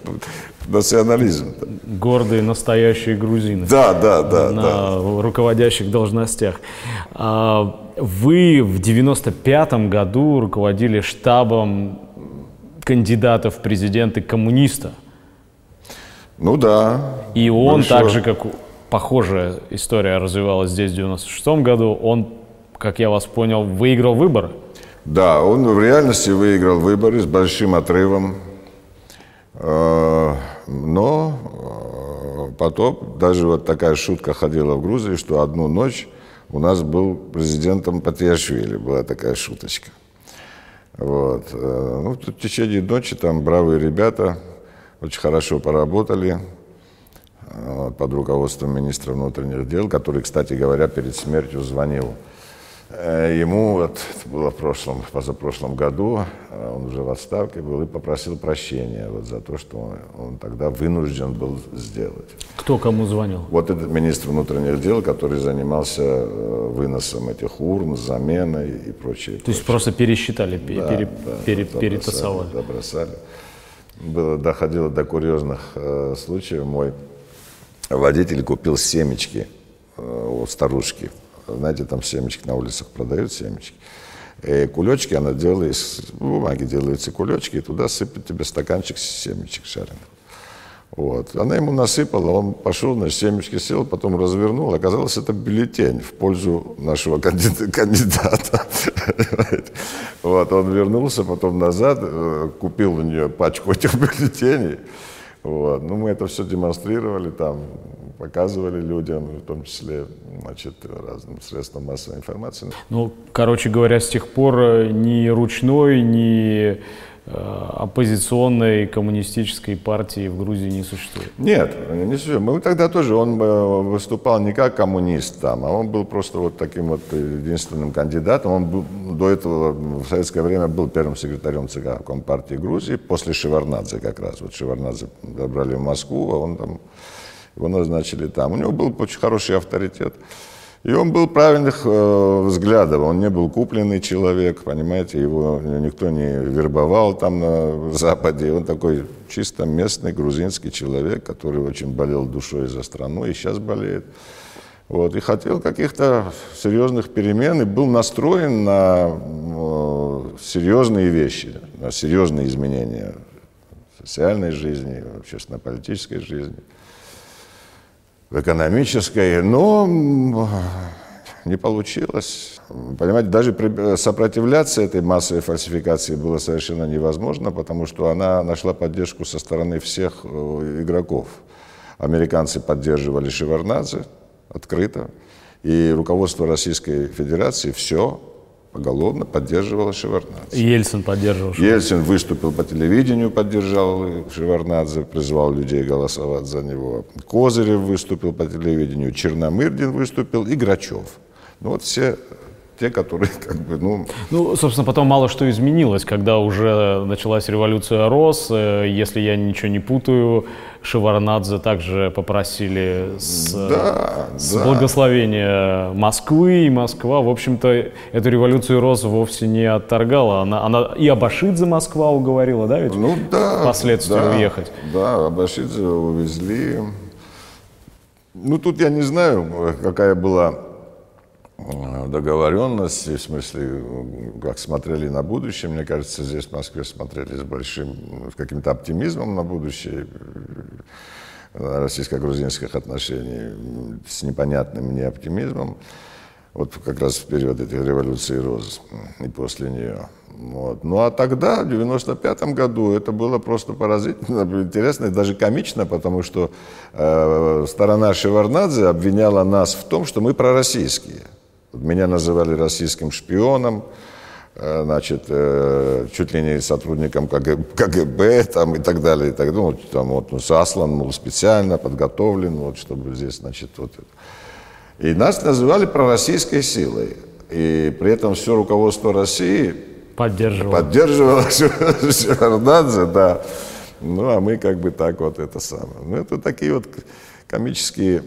национализм? -то? Гордые настоящие грузины. Да, да, да. На да. руководящих должностях. А, вы в 95 году руководили штабом кандидатов в президенты коммуниста. Ну да. И он, Большой. так же, как похожая история развивалась здесь в 96 году, он, как я вас понял, выиграл выборы. Да, он в реальности выиграл выборы с большим отрывом. Э, но э, потом даже вот такая шутка ходила в Грузии, что одну ночь у нас был президентом Патиашвили, была такая шуточка. Вот. Э, ну, в течение ночи там бравые ребята очень хорошо поработали под руководством министра внутренних дел, который, кстати говоря, перед смертью звонил Э, ему, вот, это было в прошлом, позапрошлом году, э, он уже в отставке был и попросил прощения вот за то, что он, он тогда вынужден был сделать. Кто кому звонил? Вот этот министр внутренних дел, который занимался э, выносом этих урн, заменой и прочее. То есть просто пересчитали, да, пере, да, пере, перетасовали. Забросали. Было, доходило до курьезных э, случаев. Мой водитель купил семечки э, у старушки знаете, там семечки на улицах продают семечки. И кулечки она делает, из бумаги делаются кулечки, и туда сыпет тебе стаканчик семечек шаренных. Вот. Она ему насыпала, он пошел, на семечки сел, потом развернул. Оказалось, это бюллетень в пользу нашего кандидата. Вот, он вернулся потом назад, э, купил у нее пачку этих бюллетеней. Вот. Ну, мы это все демонстрировали там, показывали людям, в том числе значит, разным средствам массовой информации. Ну, короче говоря, с тех пор э, ни ручной, ни оппозиционной коммунистической партии в Грузии не существует? Нет, не существует. Мы тогда тоже, он э, выступал не как коммунист там, а он был просто вот таким вот единственным кандидатом. Он был, до этого в советское время был первым секретарем ЦК Компартии Грузии, после Шеварнадзе как раз. Вот Шеварнадзе добрали в Москву, а он там его назначили там. У него был очень хороший авторитет. И он был правильных э, взглядов, он не был купленный человек, понимаете, его никто не вербовал там на Западе. Он такой чисто местный грузинский человек, который очень болел душой за страну и сейчас болеет. Вот, и хотел каких-то серьезных перемен и был настроен на э, серьезные вещи, на серьезные изменения в социальной жизни, в общественно-политической жизни в экономической, но не получилось. Понимаете, даже сопротивляться этой массовой фальсификации было совершенно невозможно, потому что она нашла поддержку со стороны всех э, игроков. Американцы поддерживали Шеварнадзе открыто, и руководство Российской Федерации все поголовно поддерживала Шеварнадзе. Ельцин поддерживал Шеварнадзе. Ельцин выступил по телевидению, поддержал Шеварнадзе, призвал людей голосовать за него. Козырев выступил по телевидению, Черномырдин выступил и Грачев. Ну вот все те, которые как бы, ну... Ну, собственно, потом мало что изменилось, когда уже началась революция РОС, э, если я ничего не путаю, Шеварнадзе также попросили с, да, с да. благословения Москвы, и Москва, в общем-то, эту революцию РОС вовсе не отторгала. Она, она и Абашидзе Москва уговорила, да, ведь? Ну да. Впоследствии да, уехать. Да, Абашидзе увезли. Ну, тут я не знаю, какая была Э, договоренности, в смысле, как смотрели на будущее. Мне кажется, здесь в Москве смотрели с большим, каким-то оптимизмом на будущее э, российско-грузинских отношений, с непонятным мне оптимизмом. Вот как раз в период этой революции роз и после нее. Вот. Ну а тогда, в 95 году, это было просто поразительно, интересно и даже комично, потому что э, сторона Шеварнадзе обвиняла нас в том, что мы пророссийские. Меня называли российским шпионом, э, значит, э, чуть ли не сотрудником КГБ там, и так далее. И так, ну, там, вот, ну, заслан, мол, специально подготовлен, вот, чтобы здесь, значит, вот это. И нас называли пророссийской силой. И при этом все руководство России поддерживало, поддерживало Шевардадзе, да. Ну, а мы как бы так вот это самое. Ну, это такие вот комические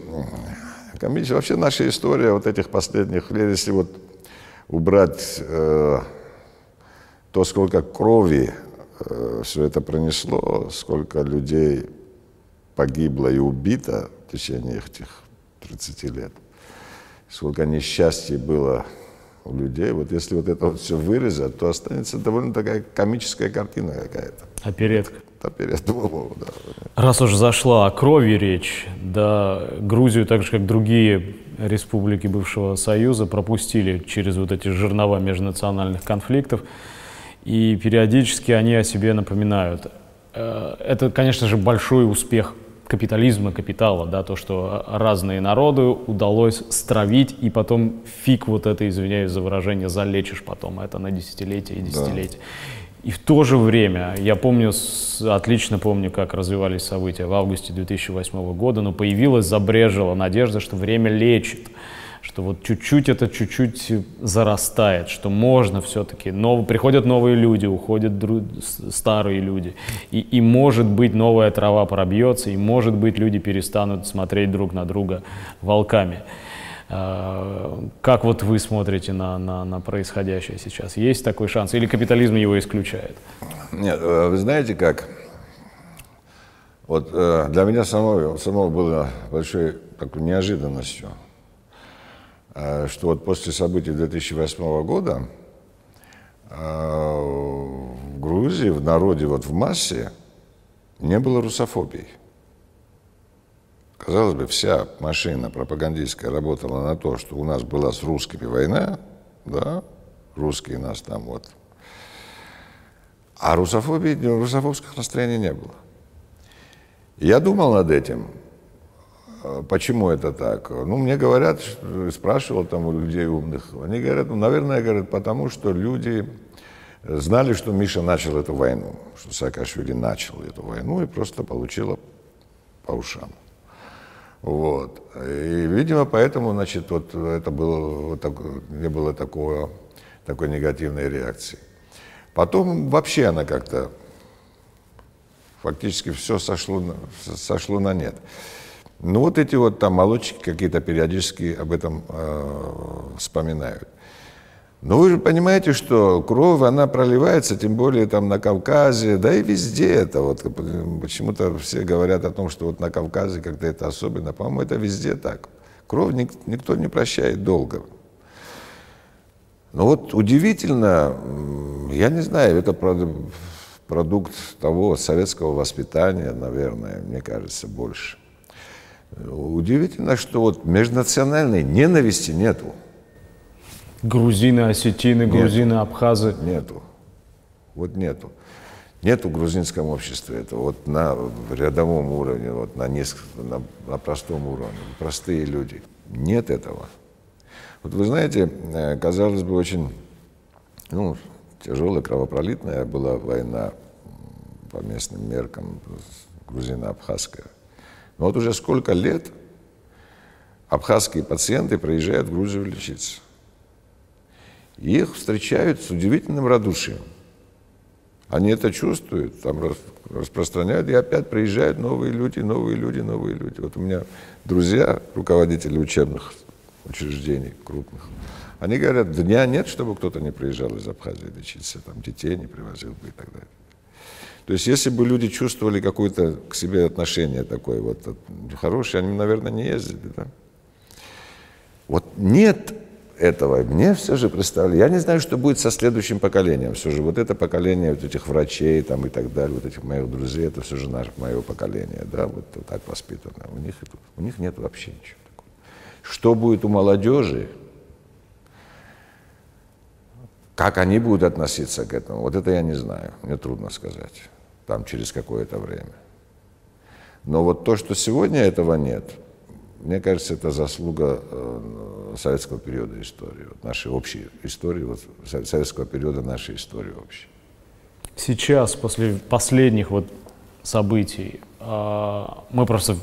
комедия. Вообще наша история вот этих последних лет, если вот убрать э, то, сколько крови э, все это пронесло, сколько людей погибло и убито в течение этих 30 лет, сколько несчастья было у людей. Вот если вот это вот все вырезать, то останется довольно такая комическая картина какая-то. Оперетка. Оперетка, да. Раз уж зашла о крови речь, да, Грузию, так же как другие республики бывшего Союза пропустили через вот эти жернова межнациональных конфликтов, и периодически они о себе напоминают. Э, это, конечно же, большой успех капитализма, капитала, да, то, что разные народы удалось стравить, и потом фиг вот это, извиняюсь за выражение, залечишь потом это на десятилетия и десятилетия. Да. И в то же время, я помню, отлично помню, как развивались события в августе 2008 года, но появилась, забрежила надежда, что время лечит, что вот чуть-чуть это чуть-чуть зарастает, что можно все-таки, нов... приходят новые люди, уходят дру... старые люди, и, и может быть новая трава пробьется, и может быть люди перестанут смотреть друг на друга волками. А, как вот вы смотрите на, на, на происходящее сейчас? Есть такой шанс? Или капитализм его исключает? Нет, э, вы знаете как? Вот э, для меня самого, самого было большой такой неожиданностью, э, что вот после событий 2008 года в Грузии, в народе, вот в массе не было русофобии. Казалось бы, вся машина пропагандистская работала на то, что у нас была с русскими война, да, русские нас там вот. А русофобии, русофобских настроений не было. Я думал над этим, почему это так. Ну, мне говорят, спрашивал там у людей умных, они говорят, ну, наверное, говорят, потому что люди знали, что Миша начал эту войну, что Саакашвили начал эту войну и просто получила по ушам. Вот. И, видимо, поэтому, значит, вот это было, вот так, не было такого, такой негативной реакции. Потом вообще она как-то, фактически все сошло, сошло на нет. Ну вот эти вот там молодчики какие-то периодически об этом э, вспоминают. Но вы же понимаете, что кровь, она проливается, тем более там на Кавказе, да и везде это. Вот почему-то все говорят о том, что вот на Кавказе как-то это особенно. По-моему, это везде так. Кровь ник- никто не прощает долго. Но вот удивительно, я не знаю, это продукт того советского воспитания, наверное, мне кажется, больше. Удивительно, что вот межнациональной ненависти нету. Грузины, осетины, грузины, Нет, абхазы? Нету. Вот нету. Нету в грузинском обществе это вот на рядовом уровне, вот на, несколько, на, на простом уровне, простые люди. Нет этого. Вот вы знаете, э, казалось бы, очень ну, тяжелая, кровопролитная была война по местным меркам грузино-абхазская. Но вот уже сколько лет абхазские пациенты приезжают в Грузию лечиться их встречают с удивительным радушием. Они это чувствуют, там распространяют, и опять приезжают новые люди, новые люди, новые люди. Вот у меня друзья, руководители учебных учреждений крупных, они говорят, дня нет, чтобы кто-то не приезжал из Абхазии лечиться, там детей не привозил бы и так далее. То есть если бы люди чувствовали какое-то к себе отношение такое вот хорошее, они, наверное, не ездили, да? Вот нет этого мне все же представляю. Я не знаю, что будет со следующим поколением. Все же вот это поколение вот этих врачей там, и так далее, вот этих моих друзей, это все же наше, мое поколение, да, вот, вот так воспитано. У них, у них нет вообще ничего такого. Что будет у молодежи, как они будут относиться к этому, вот это я не знаю, мне трудно сказать, там через какое-то время. Но вот то, что сегодня этого нет – мне кажется, это заслуга э, советского периода истории, вот нашей общей истории, вот советского периода нашей истории общей. Сейчас, после последних вот событий, э, мы просто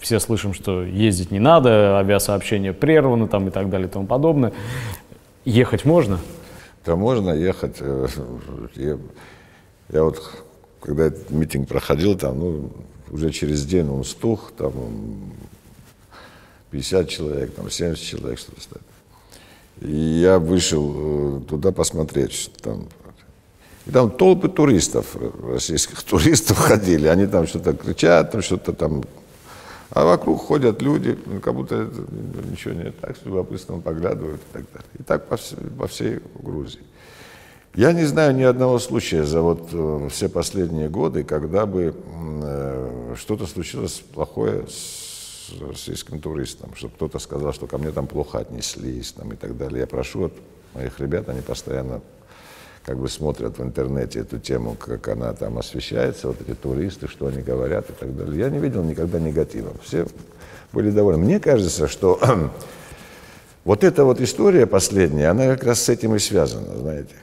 все слышим, что ездить не надо, авиасообщение прервано там и так далее и тому подобное. Ехать можно? Да можно ехать. Э, я, я вот, когда этот митинг проходил, там, ну, уже через день он стух, там 50 человек, там 70 человек что-то стоит. И я вышел э, туда посмотреть, что там. И там толпы туристов, российских туристов ходили, они там что-то кричат, там что-то там. А вокруг ходят люди, ну, как будто ничего не так, с любопытством поглядывают и так далее. И так по, всей, по всей Грузии. Я не знаю ни одного случая за вот э, все последние годы, когда бы э, что-то случилось плохое с российским туристам, чтобы кто-то сказал, что ко мне там плохо отнеслись там, и так далее. Я прошу вот моих ребят, они постоянно как бы смотрят в интернете эту тему, как она там освещается, вот эти туристы, что они говорят и так далее. Я не видел никогда негатива. Все были довольны. Мне кажется, что вот эта вот история последняя, она как раз с этим и связана, знаете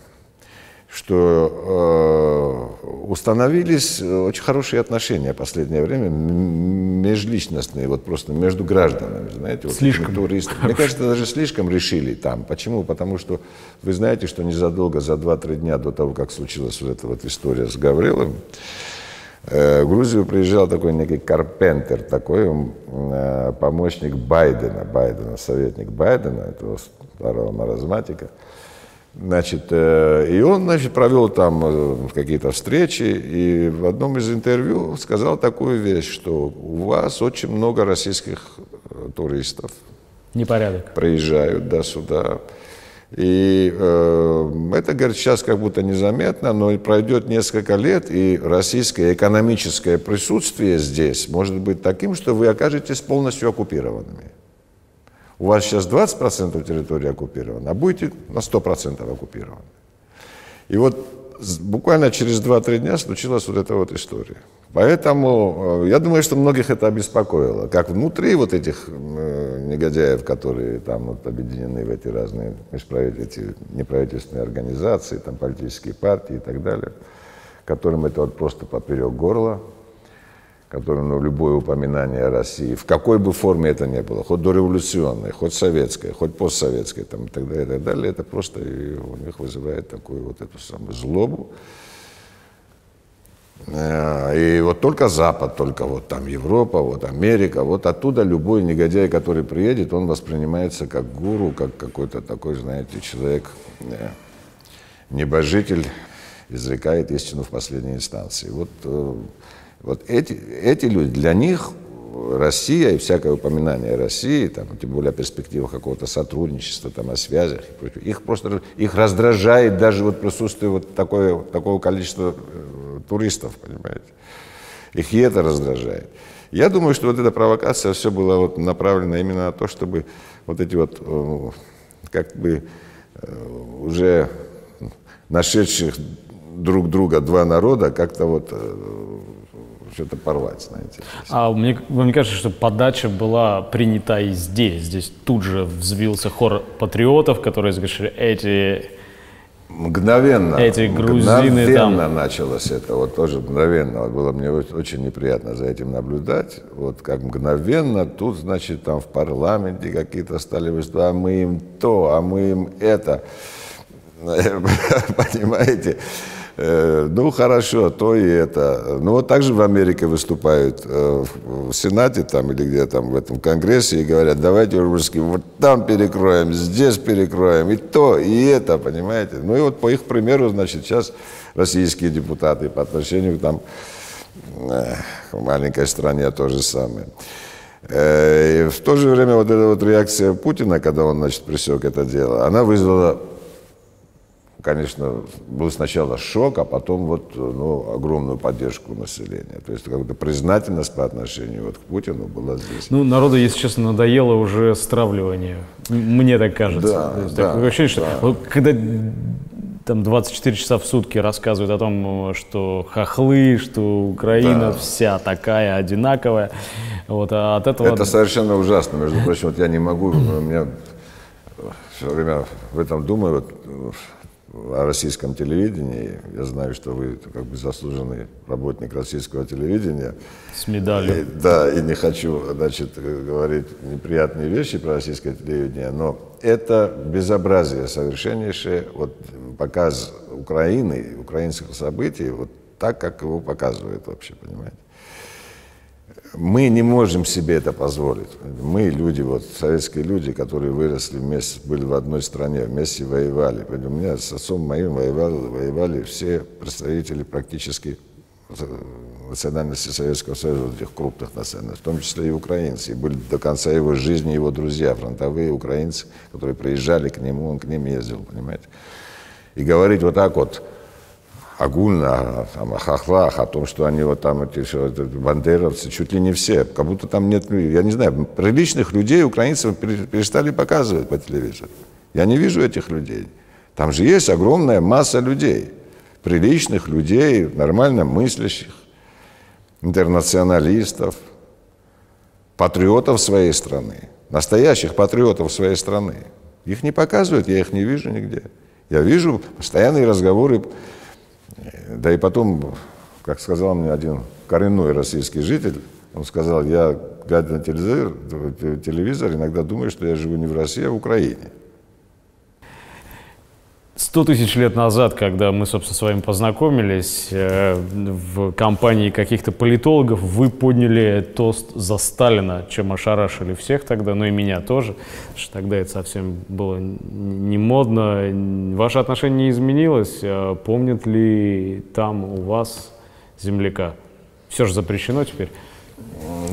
что э, установились очень хорошие отношения в последнее время, межличностные, вот просто между гражданами, знаете, вот слишком. туристами. Мне кажется, даже слишком решили там. Почему? Потому что вы знаете, что незадолго, за 2-3 дня до того, как случилась вот эта вот история с Гавриловым, э, в Грузию приезжал такой некий Карпентер, такой э, помощник Байдена, Байдена, советник Байдена, этого старого маразматика. Значит, э, и он, значит, провел там э, какие-то встречи, и в одном из интервью сказал такую вещь, что у вас очень много российских э, туристов. Непорядок. Приезжают, да, сюда. И э, это, говорит, сейчас как будто незаметно, но пройдет несколько лет, и российское экономическое присутствие здесь может быть таким, что вы окажетесь полностью оккупированными. У вас сейчас 20% территории оккупировано, а будете на 100% оккупированы. И вот буквально через 2-3 дня случилась вот эта вот история. Поэтому э, я думаю, что многих это обеспокоило. Как внутри вот этих э, негодяев, которые там вот объединены в эти разные эти неправительственные организации, там политические партии и так далее, которым это вот просто поперек горла, которым ну, любое упоминание о России, в какой бы форме это ни было, хоть дореволюционной, хоть советской, хоть постсоветской там, и так далее, и так далее, это просто у них вызывает такую вот эту самую злобу. Э, и вот только Запад, только вот там Европа, вот Америка, вот оттуда любой негодяй, который приедет, он воспринимается как гуру, как какой-то такой, знаете, человек, э, небожитель, изрекает истину в последней инстанции. Вот э, вот эти, эти люди, для них Россия и всякое упоминание России, там, тем более о перспективах какого-то сотрудничества, там, о связях, их просто их раздражает даже вот присутствие вот такое, такого количества э, туристов, понимаете. Их и это раздражает. Я думаю, что вот эта провокация все была вот направлена именно на то, чтобы вот эти вот э, как бы э, уже нашедших друг друга два народа как-то вот что-то порвать, знаете. А мне, мне кажется, что подача была принята и здесь. Здесь тут же взвился хор патриотов, которые сказали, эти Мгновенно, эти грузины мгновенно там. началось это, вот тоже мгновенно, было мне очень неприятно за этим наблюдать, вот как мгновенно тут, значит, там в парламенте какие-то стали выступать, а мы им то, а мы им это, понимаете, ну, хорошо, то и это. Ну, вот так же в Америке выступают э, в Сенате там или где там в этом Конгрессе и говорят, давайте, русские, вот там перекроем, здесь перекроем, и то, и это, понимаете. Ну, и вот по их примеру, значит, сейчас российские депутаты по отношению к там э, маленькой стране то же самое. И в то же время вот эта вот реакция Путина, когда он, значит, пресек это дело, она вызвала конечно, был сначала шок, а потом вот, ну, огромную поддержку населения. То есть какая-то признательность по отношению вот к Путину была здесь. Ну, народу, если честно, надоело уже стравливание. Мне так кажется. Да, То есть, да, такое ощущение, что да. вот, когда там 24 часа в сутки рассказывают о том, что хохлы, что Украина Да. вся такая одинаковая, вот, а от этого... Это совершенно ужасно. Между прочим, вот я не могу, у меня все время в этом думаю, вот, о российском телевидении. Я знаю, что вы как бы заслуженный работник российского телевидения. С медалью. И, да, и не хочу, значит, говорить неприятные вещи про российское телевидение, но это безобразие совершеннейшее, вот показ Украины, украинских событий, вот так, как его показывают вообще, понимаете. Мы не можем себе это позволить. Мы люди, вот советские люди, которые выросли вместе, были в одной стране, вместе воевали. У меня с отцом моим воевали, воевали все представители практически национальности Советского Союза, вот этих крупных национальностей, в том числе и украинцы. И были до конца его жизни его друзья, фронтовые украинцы, которые приезжали к нему, он к ним ездил, понимаете. И говорить вот так вот, огульно о, там, о хохлах, о том, что они вот там, эти, это, бандеровцы, чуть ли не все, как будто там нет, я не знаю, приличных людей украинцев перестали показывать по телевизору. Я не вижу этих людей. Там же есть огромная масса людей, приличных людей, нормально мыслящих, интернационалистов, патриотов своей страны, настоящих патриотов своей страны. Их не показывают, я их не вижу нигде. Я вижу постоянные разговоры, да и потом, как сказал мне один коренной российский житель, он сказал, я, глядя на телевизор, телевизор, иногда думаю, что я живу не в России, а в Украине. Сто тысяч лет назад, когда мы, собственно, с вами познакомились, э, в компании каких-то политологов вы подняли тост за Сталина, чем ошарашили всех тогда, ну и меня тоже, что тогда это совсем было не модно. Ваше отношение не изменилось? А помнит ли там у вас земляка? Все же запрещено теперь?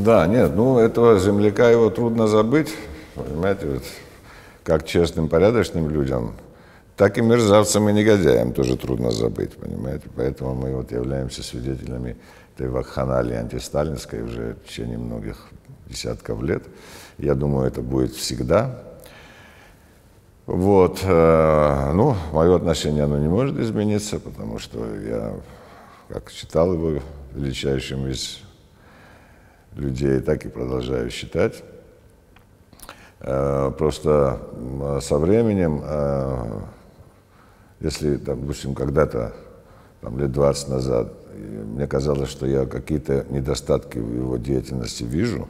Да, нет, ну этого земляка его трудно забыть, понимаете, вот, как честным, порядочным людям – так и мерзавцам и негодяям тоже трудно забыть, понимаете? Поэтому мы вот являемся свидетелями этой вакханалии антисталинской уже в течение многих десятков лет. Я думаю, это будет всегда. Вот, э, ну, мое отношение, оно не может измениться, потому что я, как считал его величайшим из людей, так и продолжаю считать. Э, просто со временем если, допустим, когда-то, там, лет 20 назад, мне казалось, что я какие-то недостатки в его деятельности вижу,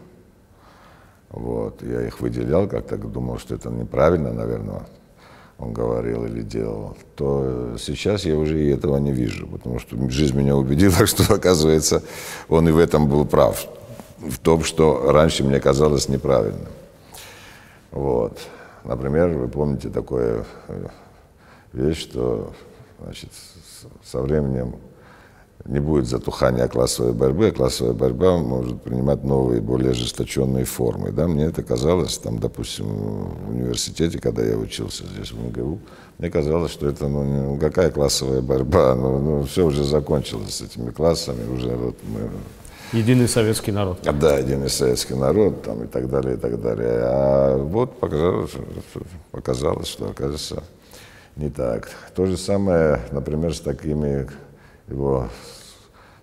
вот, я их выделял, как-то думал, что это неправильно, наверное, он говорил или делал, то сейчас я уже и этого не вижу, потому что жизнь меня убедила, что, оказывается, он и в этом был прав, в том, что раньше мне казалось неправильным. Вот. Например, вы помните такое э, вещь, что значит, со временем не будет затухания классовой борьбы, а классовая борьба может принимать новые, более ожесточенные формы. Да? Мне это казалось, там, допустим, в университете, когда я учился здесь, в МГУ, мне казалось, что это, ну, ну какая классовая борьба, ну, ну, все уже закончилось с этими классами, уже вот мы... Единый советский народ. Да, единый советский народ, там, и так далее, и так далее. А вот показалось, показалось что, оказывается, не так. То же самое, например, с такими его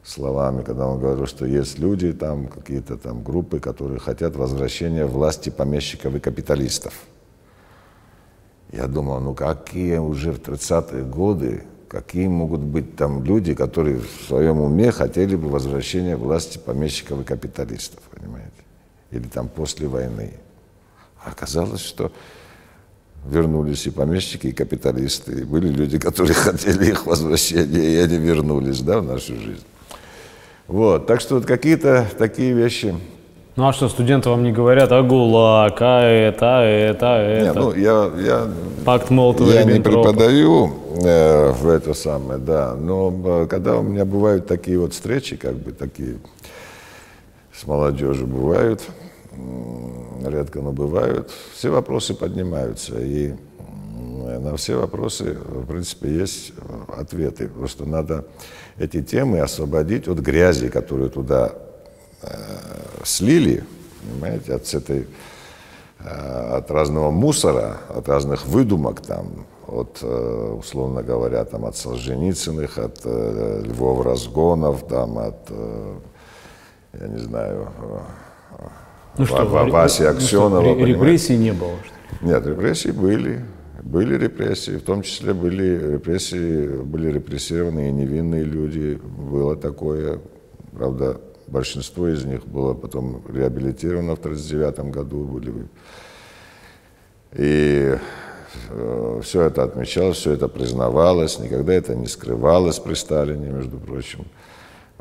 словами, когда он говорил, что есть люди, там какие-то там группы, которые хотят возвращения власти помещиков и капиталистов. Я думал, ну какие уже в 30-е годы, какие могут быть там люди, которые в своем уме хотели бы возвращения власти помещиков и капиталистов, понимаете? Или там после войны. А оказалось, что вернулись и помещики, и капиталисты. И были люди, которые хотели их возвращения, и они вернулись да, в нашу жизнь. Вот, так что вот какие-то такие вещи. Ну а что, студенты вам не говорят, а ГУЛАГ, а это, а это, а это? Не, ну я, я, Пакт Молотова я не преподаю э, в это самое, да, но э, когда у меня бывают такие вот встречи, как бы такие с молодежью бывают, редко, но бывают, все вопросы поднимаются. И на все вопросы, в принципе, есть ответы. Просто надо эти темы освободить от грязи, которую туда э, слили, понимаете, от этой э, от разного мусора, от разных выдумок там, от, э, условно говоря, там, от Солженицыных, от э, Львов Разгонов, там, от, э, я не знаю, ну что, Васи Аксенова. Ну что, репрессий не было? Что Нет, репрессии были. Были репрессии, в том числе были репрессии, были репрессированы и невинные люди. Было такое. Правда, большинство из них было потом реабилитировано в 1939 году. Были. И э, все это отмечалось, все это признавалось, никогда это не скрывалось при Сталине, между прочим.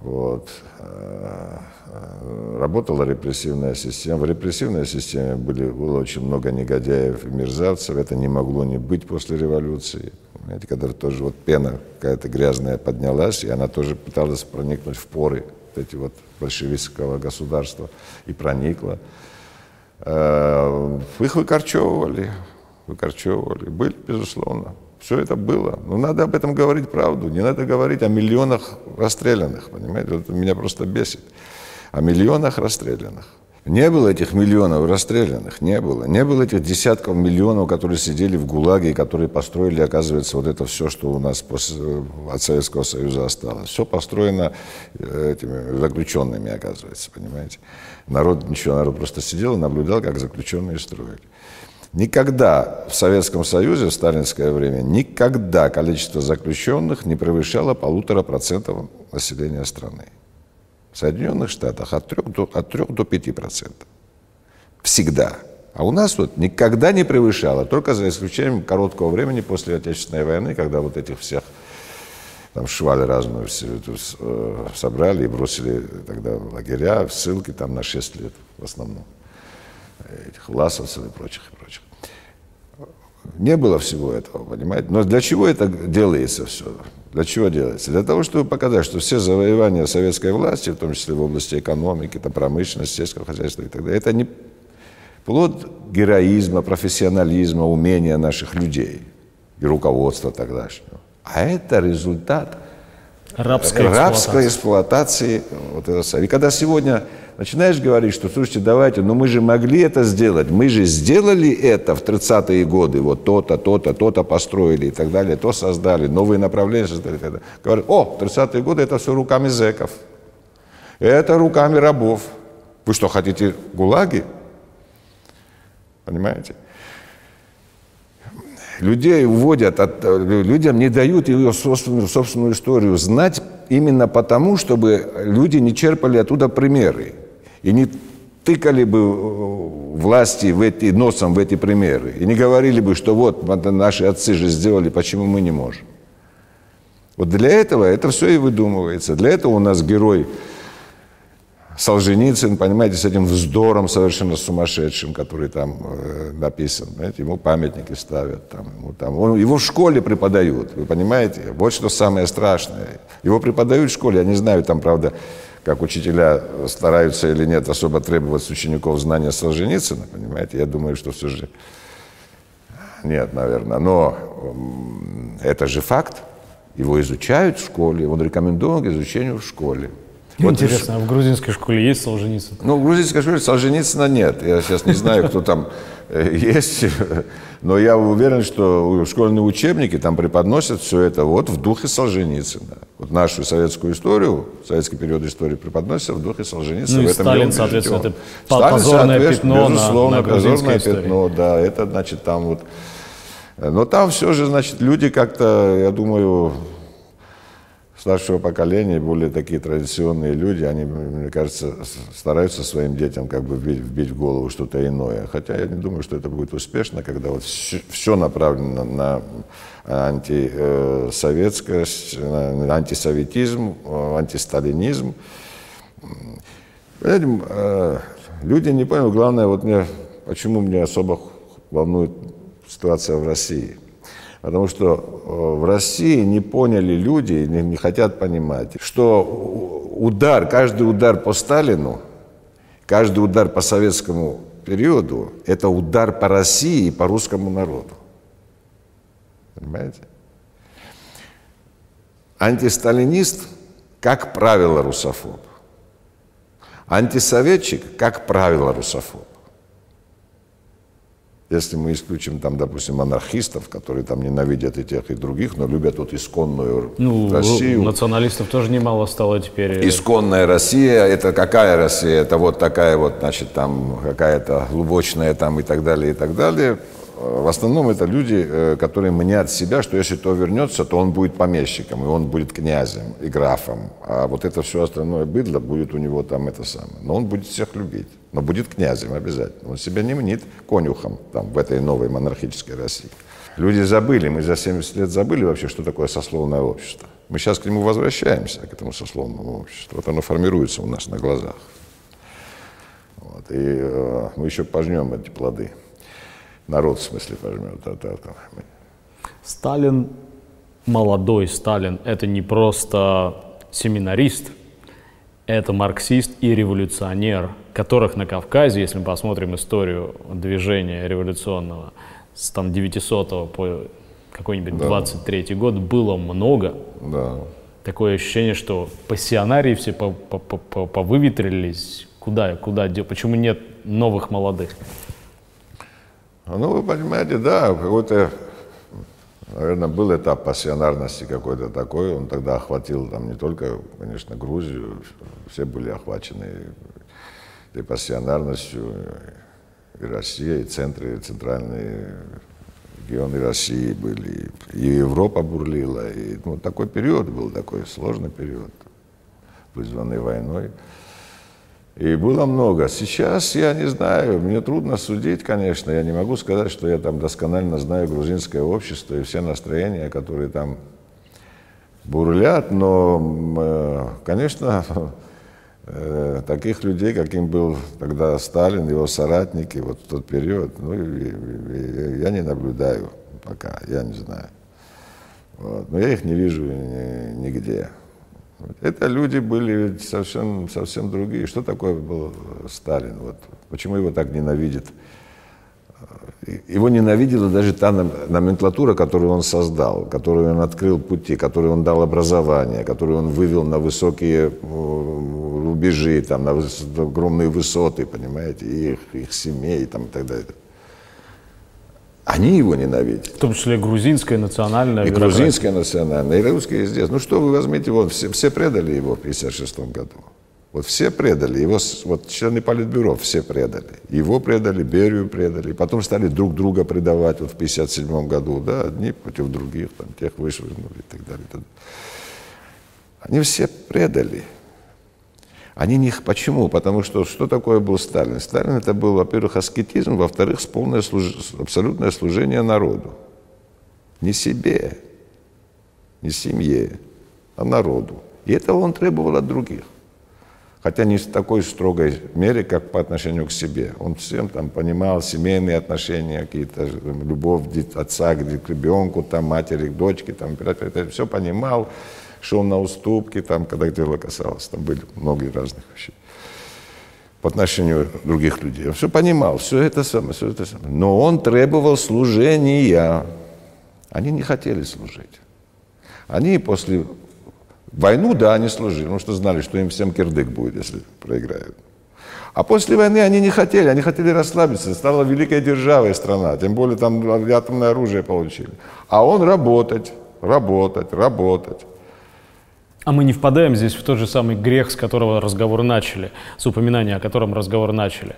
Вот. Э, работала репрессивная система. В репрессивной системе были, было очень много негодяев и мерзавцев. Это не могло не быть после революции. Понимаете, когда тоже вот пена какая-то грязная поднялась, и она тоже пыталась проникнуть в поры вот эти вот большевистского государства и проникла. Э, их выкорчевывали, выкорчевывали. Были, безусловно. Все это было. Но надо об этом говорить правду. Не надо говорить о миллионах расстрелянных. Понимаете? Это меня просто бесит. О миллионах расстрелянных. Не было этих миллионов расстрелянных, не было. Не было этих десятков миллионов, которые сидели в ГУЛАГе и которые построили, оказывается, вот это все, что у нас после, от Советского Союза осталось. Все построено э, этими заключенными, оказывается, понимаете. Народ ничего, народ просто сидел и наблюдал, как заключенные строили. Никогда в Советском Союзе в сталинское время, никогда количество заключенных не превышало полутора процентов населения страны. В Соединенных Штатах от 3 до, от 3 до 5 процентов. Всегда. А у нас вот никогда не превышало, только за исключением короткого времени после Отечественной войны, когда вот этих всех там швали разную все это, э, собрали и бросили тогда в лагеря, в ссылки там на 6 лет в основном. Этих ласовцев и прочих, и прочих. Не было всего этого, понимаете? Но для чего это делается все? Для чего делается? Для того, чтобы показать, что все завоевания советской власти, в том числе в области экономики, там, промышленности, сельского хозяйства и так далее, это не плод героизма, профессионализма, умения наших людей и руководства тогдашнего. А это результат рабской, рабской эксплуатации. эксплуатации вот этого. И когда сегодня начинаешь говорить, что, слушайте, давайте, но мы же могли это сделать, мы же сделали это в 30-е годы, вот то-то, то-то, то-то построили и так далее, то создали, новые направления создали. Так Говорят, о, 30-е годы это все руками зеков, это руками рабов. Вы что, хотите гулаги? Понимаете? людей уводят, от, людям не дают ее собственную, собственную историю знать именно потому, чтобы люди не черпали оттуда примеры и не тыкали бы э, власти в эти, носом в эти примеры и не говорили бы, что вот наши отцы же сделали, почему мы не можем. Вот для этого это все и выдумывается. Для этого у нас герой Солженицын, понимаете, с этим вздором совершенно сумасшедшим, который там э, написан, знаете, ему памятники ставят, там, ему, там, он, его в школе преподают, вы понимаете, вот что самое страшное. Его преподают в школе, я не знаю, там, правда, как учителя стараются или нет особо требовать с учеников знания Солженицына, понимаете, я думаю, что все же нет, наверное, но это же факт, его изучают в школе, он рекомендован к изучению в школе. Вот Интересно, а в грузинской школе есть Солженицын? Ну, в грузинской школе Солженицына нет. Я сейчас не знаю, кто там э, есть, но я уверен, что школьные учебники там преподносят все это вот в духе Солженицына. Вот нашу советскую историю, советский период истории преподносят в духе Солженицына. Ну и Сталин, соответственно, это Сталин, позорное пятно безусловно, на, на позорное пятно, да, это значит там вот... Но там все же, значит, люди как-то, я думаю, старшего поколения, более такие традиционные люди, они, мне кажется, стараются своим детям как бы вбить, вбить в голову что-то иное. Хотя я не думаю, что это будет успешно, когда вот все, все направлено на антисоветскость, на антисоветизм, антисталинизм. Понимаете, э, люди не поняли, главное, вот мне, почему мне особо волнует ситуация в России. Потому что э, в России не поняли люди, не, не хотят понимать, что удар, каждый удар по Сталину, каждый удар по советскому периоду – это удар по России и по русскому народу. Понимаете? Антисталинист, как правило, русофоб. Антисоветчик, как правило, русофоб. Если мы исключим там, допустим, анархистов, которые там ненавидят и тех, и других, но любят вот исконную ну, Россию. Националистов тоже немало стало теперь. Исконная Россия, это какая Россия? Это вот такая вот, значит, там какая-то глубочная там и так далее, и так далее. В основном это люди, э, которые мнят себя, что если то вернется, то он будет помещиком, и он будет князем и графом. А вот это все остальное быдло будет у него там это самое. Но он будет всех любить, но будет князем обязательно. Он себя не мнит конюхом там, в этой новой монархической России. Люди забыли, мы за 70 лет забыли вообще, что такое сословное общество. Мы сейчас к нему возвращаемся, к этому сословному обществу. Вот оно формируется у нас на глазах. Вот. И э, мы еще пожнем эти плоды народ в смысле да, да. Сталин, молодой Сталин, это не просто семинарист, это марксист и революционер, которых на Кавказе, если мы посмотрим историю движения революционного с там 900 по какой-нибудь да. 23-й год, было много. Да. Такое ощущение, что пассионарии все повыветрились. Куда, куда, почему нет новых молодых? Ну, вы понимаете, да, какой-то, наверное, был этап пассионарности какой-то такой. Он тогда охватил там не только, конечно, Грузию, все были охвачены этой пассионарностью, и Россия, и центры, и центральные регионы России были, и Европа бурлила. И, ну, такой период был, такой сложный период, вызванный войной. И было много. Сейчас я не знаю, мне трудно судить, конечно. Я не могу сказать, что я там досконально знаю грузинское общество и все настроения, которые там бурлят, но, э, конечно, э, таких людей, каким был тогда Сталин, его соратники, вот в тот период, ну, я не наблюдаю пока, я не знаю. Вот. Но я их не вижу нигде. Это люди были совсем, совсем другие. Что такое был Сталин? Вот. Почему его так ненавидит? Его ненавидела даже та номенклатура, которую он создал, которую он открыл пути, которую он дал образование, которую он вывел на высокие рубежи, там, на огромные высоты, понимаете, их, их семей там, и так далее. Они его ненавидят. В том числе грузинская национальная. И грузинская национальная, и русские здесь. Ну что вы возьмите, вот все, все предали его в 1956 году. Вот все предали, его, вот члены Политбюро все предали. Его предали, Берию предали, потом стали друг друга предавать вот в 1957 году, да, одни против других, там, тех вышвырнули и так далее. Они все предали. Они не... Почему? Потому что что такое был Сталин? Сталин это был, во-первых, аскетизм, во-вторых, полное служ... абсолютное служение народу. Не себе, не семье, а народу. И этого он требовал от других. Хотя не в такой строгой мере, как по отношению к себе. Он всем там понимал семейные отношения, какие-то любовь отца к ребенку, там, матери к дочке, там, это все понимал шел на уступки, там, когда дело касалось, там были многие разных вещей по отношению других людей. Он все понимал, все это самое, все это самое. Но он требовал служения. Они не хотели служить. Они после войну, да, они служили, потому что знали, что им всем кирдык будет, если проиграют. А после войны они не хотели, они хотели расслабиться. Стала великая держава и страна, тем более там атомное оружие получили. А он работать, работать, работать. А мы не впадаем здесь в тот же самый грех, с которого разговор начали, с упоминания, о котором разговор начали.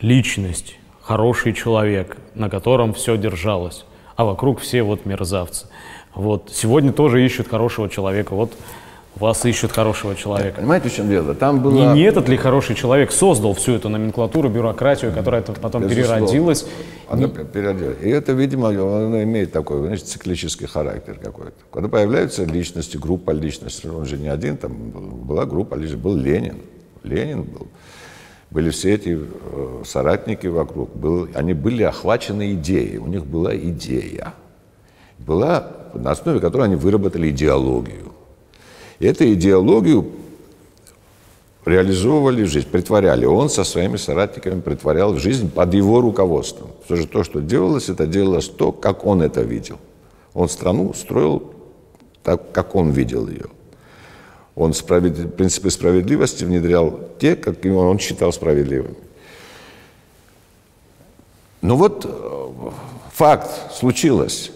Личность, хороший человек, на котором все держалось, а вокруг все вот мерзавцы. Вот сегодня тоже ищут хорошего человека. Вот вас ищут хорошего человека. Понимаете, в чем дело? Там было... Не, не этот ли хороший человек создал всю эту номенклатуру, бюрократию, которая потом Безусловно. переродилась? Она не... переродилась. И это, видимо, оно имеет такой, значит, циклический характер какой-то. Когда появляются личности, группа личностей, он же не один, там была группа личностей, был Ленин. Ленин был. Были все эти э, соратники вокруг. Был, они были охвачены идеей. У них была идея. Была, на основе которой они выработали идеологию. Эту идеологию реализовывали в жизнь, притворяли. Он со своими соратниками притворял в жизнь под его руководством. Все же то, что делалось, это делалось то, как он это видел. Он страну строил так, как он видел ее. Он справед... принципы справедливости внедрял те, как он считал справедливыми. Но вот э, факт случилось.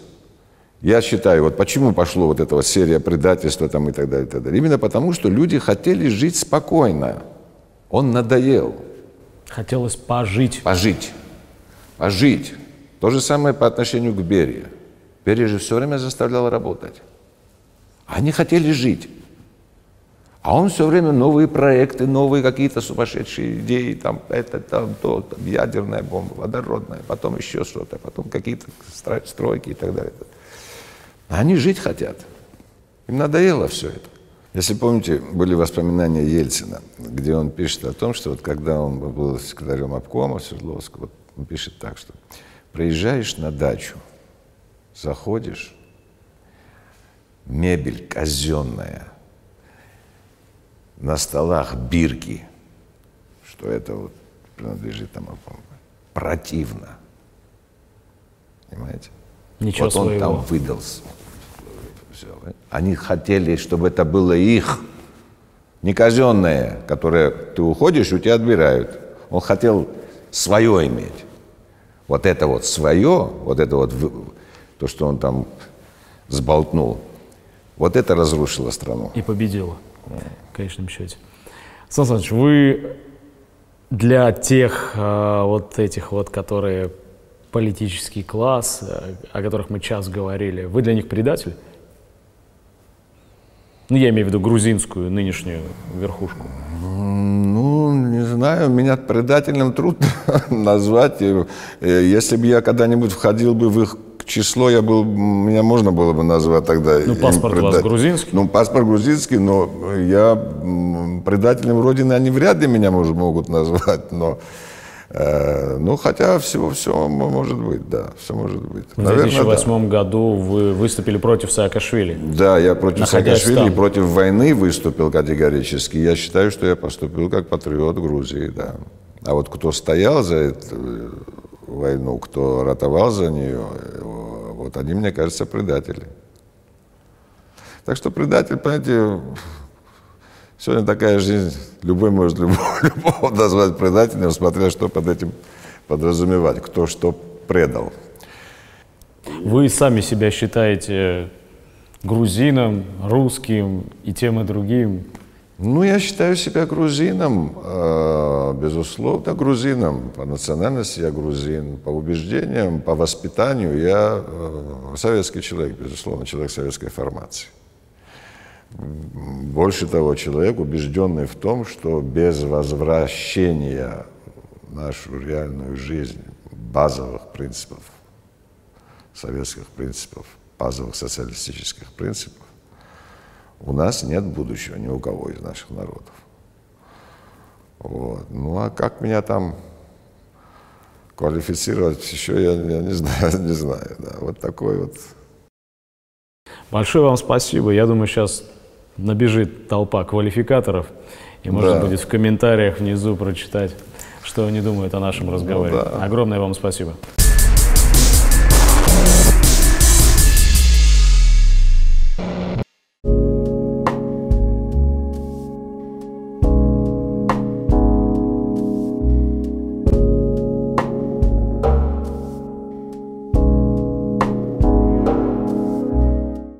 Я считаю, вот почему пошло вот эта вот серия предательства там и так далее, и так далее. Именно потому, что люди хотели жить спокойно. Он надоел. Хотелось пожить. Пожить. Пожить. То же самое по отношению к Берии. Берия же все время заставлял работать. Они хотели жить. А он все время новые проекты, новые какие-то сумасшедшие идеи, там это, там то, там, ядерная бомба, водородная, потом еще что-то, потом какие-то стройки и так далее. Они жить хотят. Им надоело все это. Если помните, были воспоминания Ельцина, где он пишет о том, что вот когда он был секретарем обкома Свердловского, вот он пишет так, что приезжаешь на дачу, заходишь, мебель казенная, на столах бирки, что это вот принадлежит там обкому, противно. Понимаете? Ничего вот он своего. там выдался. Всё. Они хотели, чтобы это было их, не казенное, которое ты уходишь, у тебя отбирают. Он хотел свое иметь. Вот это вот свое, вот это вот то, что он там сболтнул, вот это разрушило страну. И победила, в конечном счете. Сан Саныч, вы для тех э, вот этих вот, которые политический класс, э, о которых мы час говорили, вы для них предатель? Ну, я имею в виду грузинскую нынешнюю верхушку. Ну, не знаю, меня предателем трудно назвать. Э, Если бы я когда-нибудь входил бы в их число, я был, меня можно было бы назвать тогда. Ну, паспорт у вас грузинский? Ну, паспорт грузинский, но я предателем Родины, они вряд ли меня мож- могут назвать, но... э, ну, хотя всего, все может быть, да, все может быть. В Наверное, 2008 году вы выступили против Саакашвили. Да, я против Саакашвили и против войны выступил категорически. Я считаю, что я поступил как патриот Грузии, да. А вот кто стоял за эту э, войну, кто ратовал за нее, э, вот они, мне кажется, предатели. Так что предатель, понимаете, сегодня такая жизнь, любой может любого, любого назвать предателем, смотря что под этим подразумевать, кто что предал. Вы сами себя считаете грузином, русским и тем и другим. Ну, я считаю себя грузином, э, безусловно, грузином. По национальности я грузин, по убеждениям, по воспитанию я э, советский человек, безусловно, человек советской формации. Больше того, человек, убежденный в том, что без возвращения нашу реальную жизнь базовых принципов, советских принципов, базовых социалистических принципов, у нас нет будущего ни у кого из наших народов. Вот. Ну а как меня там квалифицировать еще, я, я не знаю, не знаю. Да. Вот такой вот. Большое вам спасибо. Я думаю, сейчас набежит толпа квалификаторов, и можно Да. будет в комментариях внизу прочитать, что они думают о нашем разговоре. да. Огромное вам спасибо.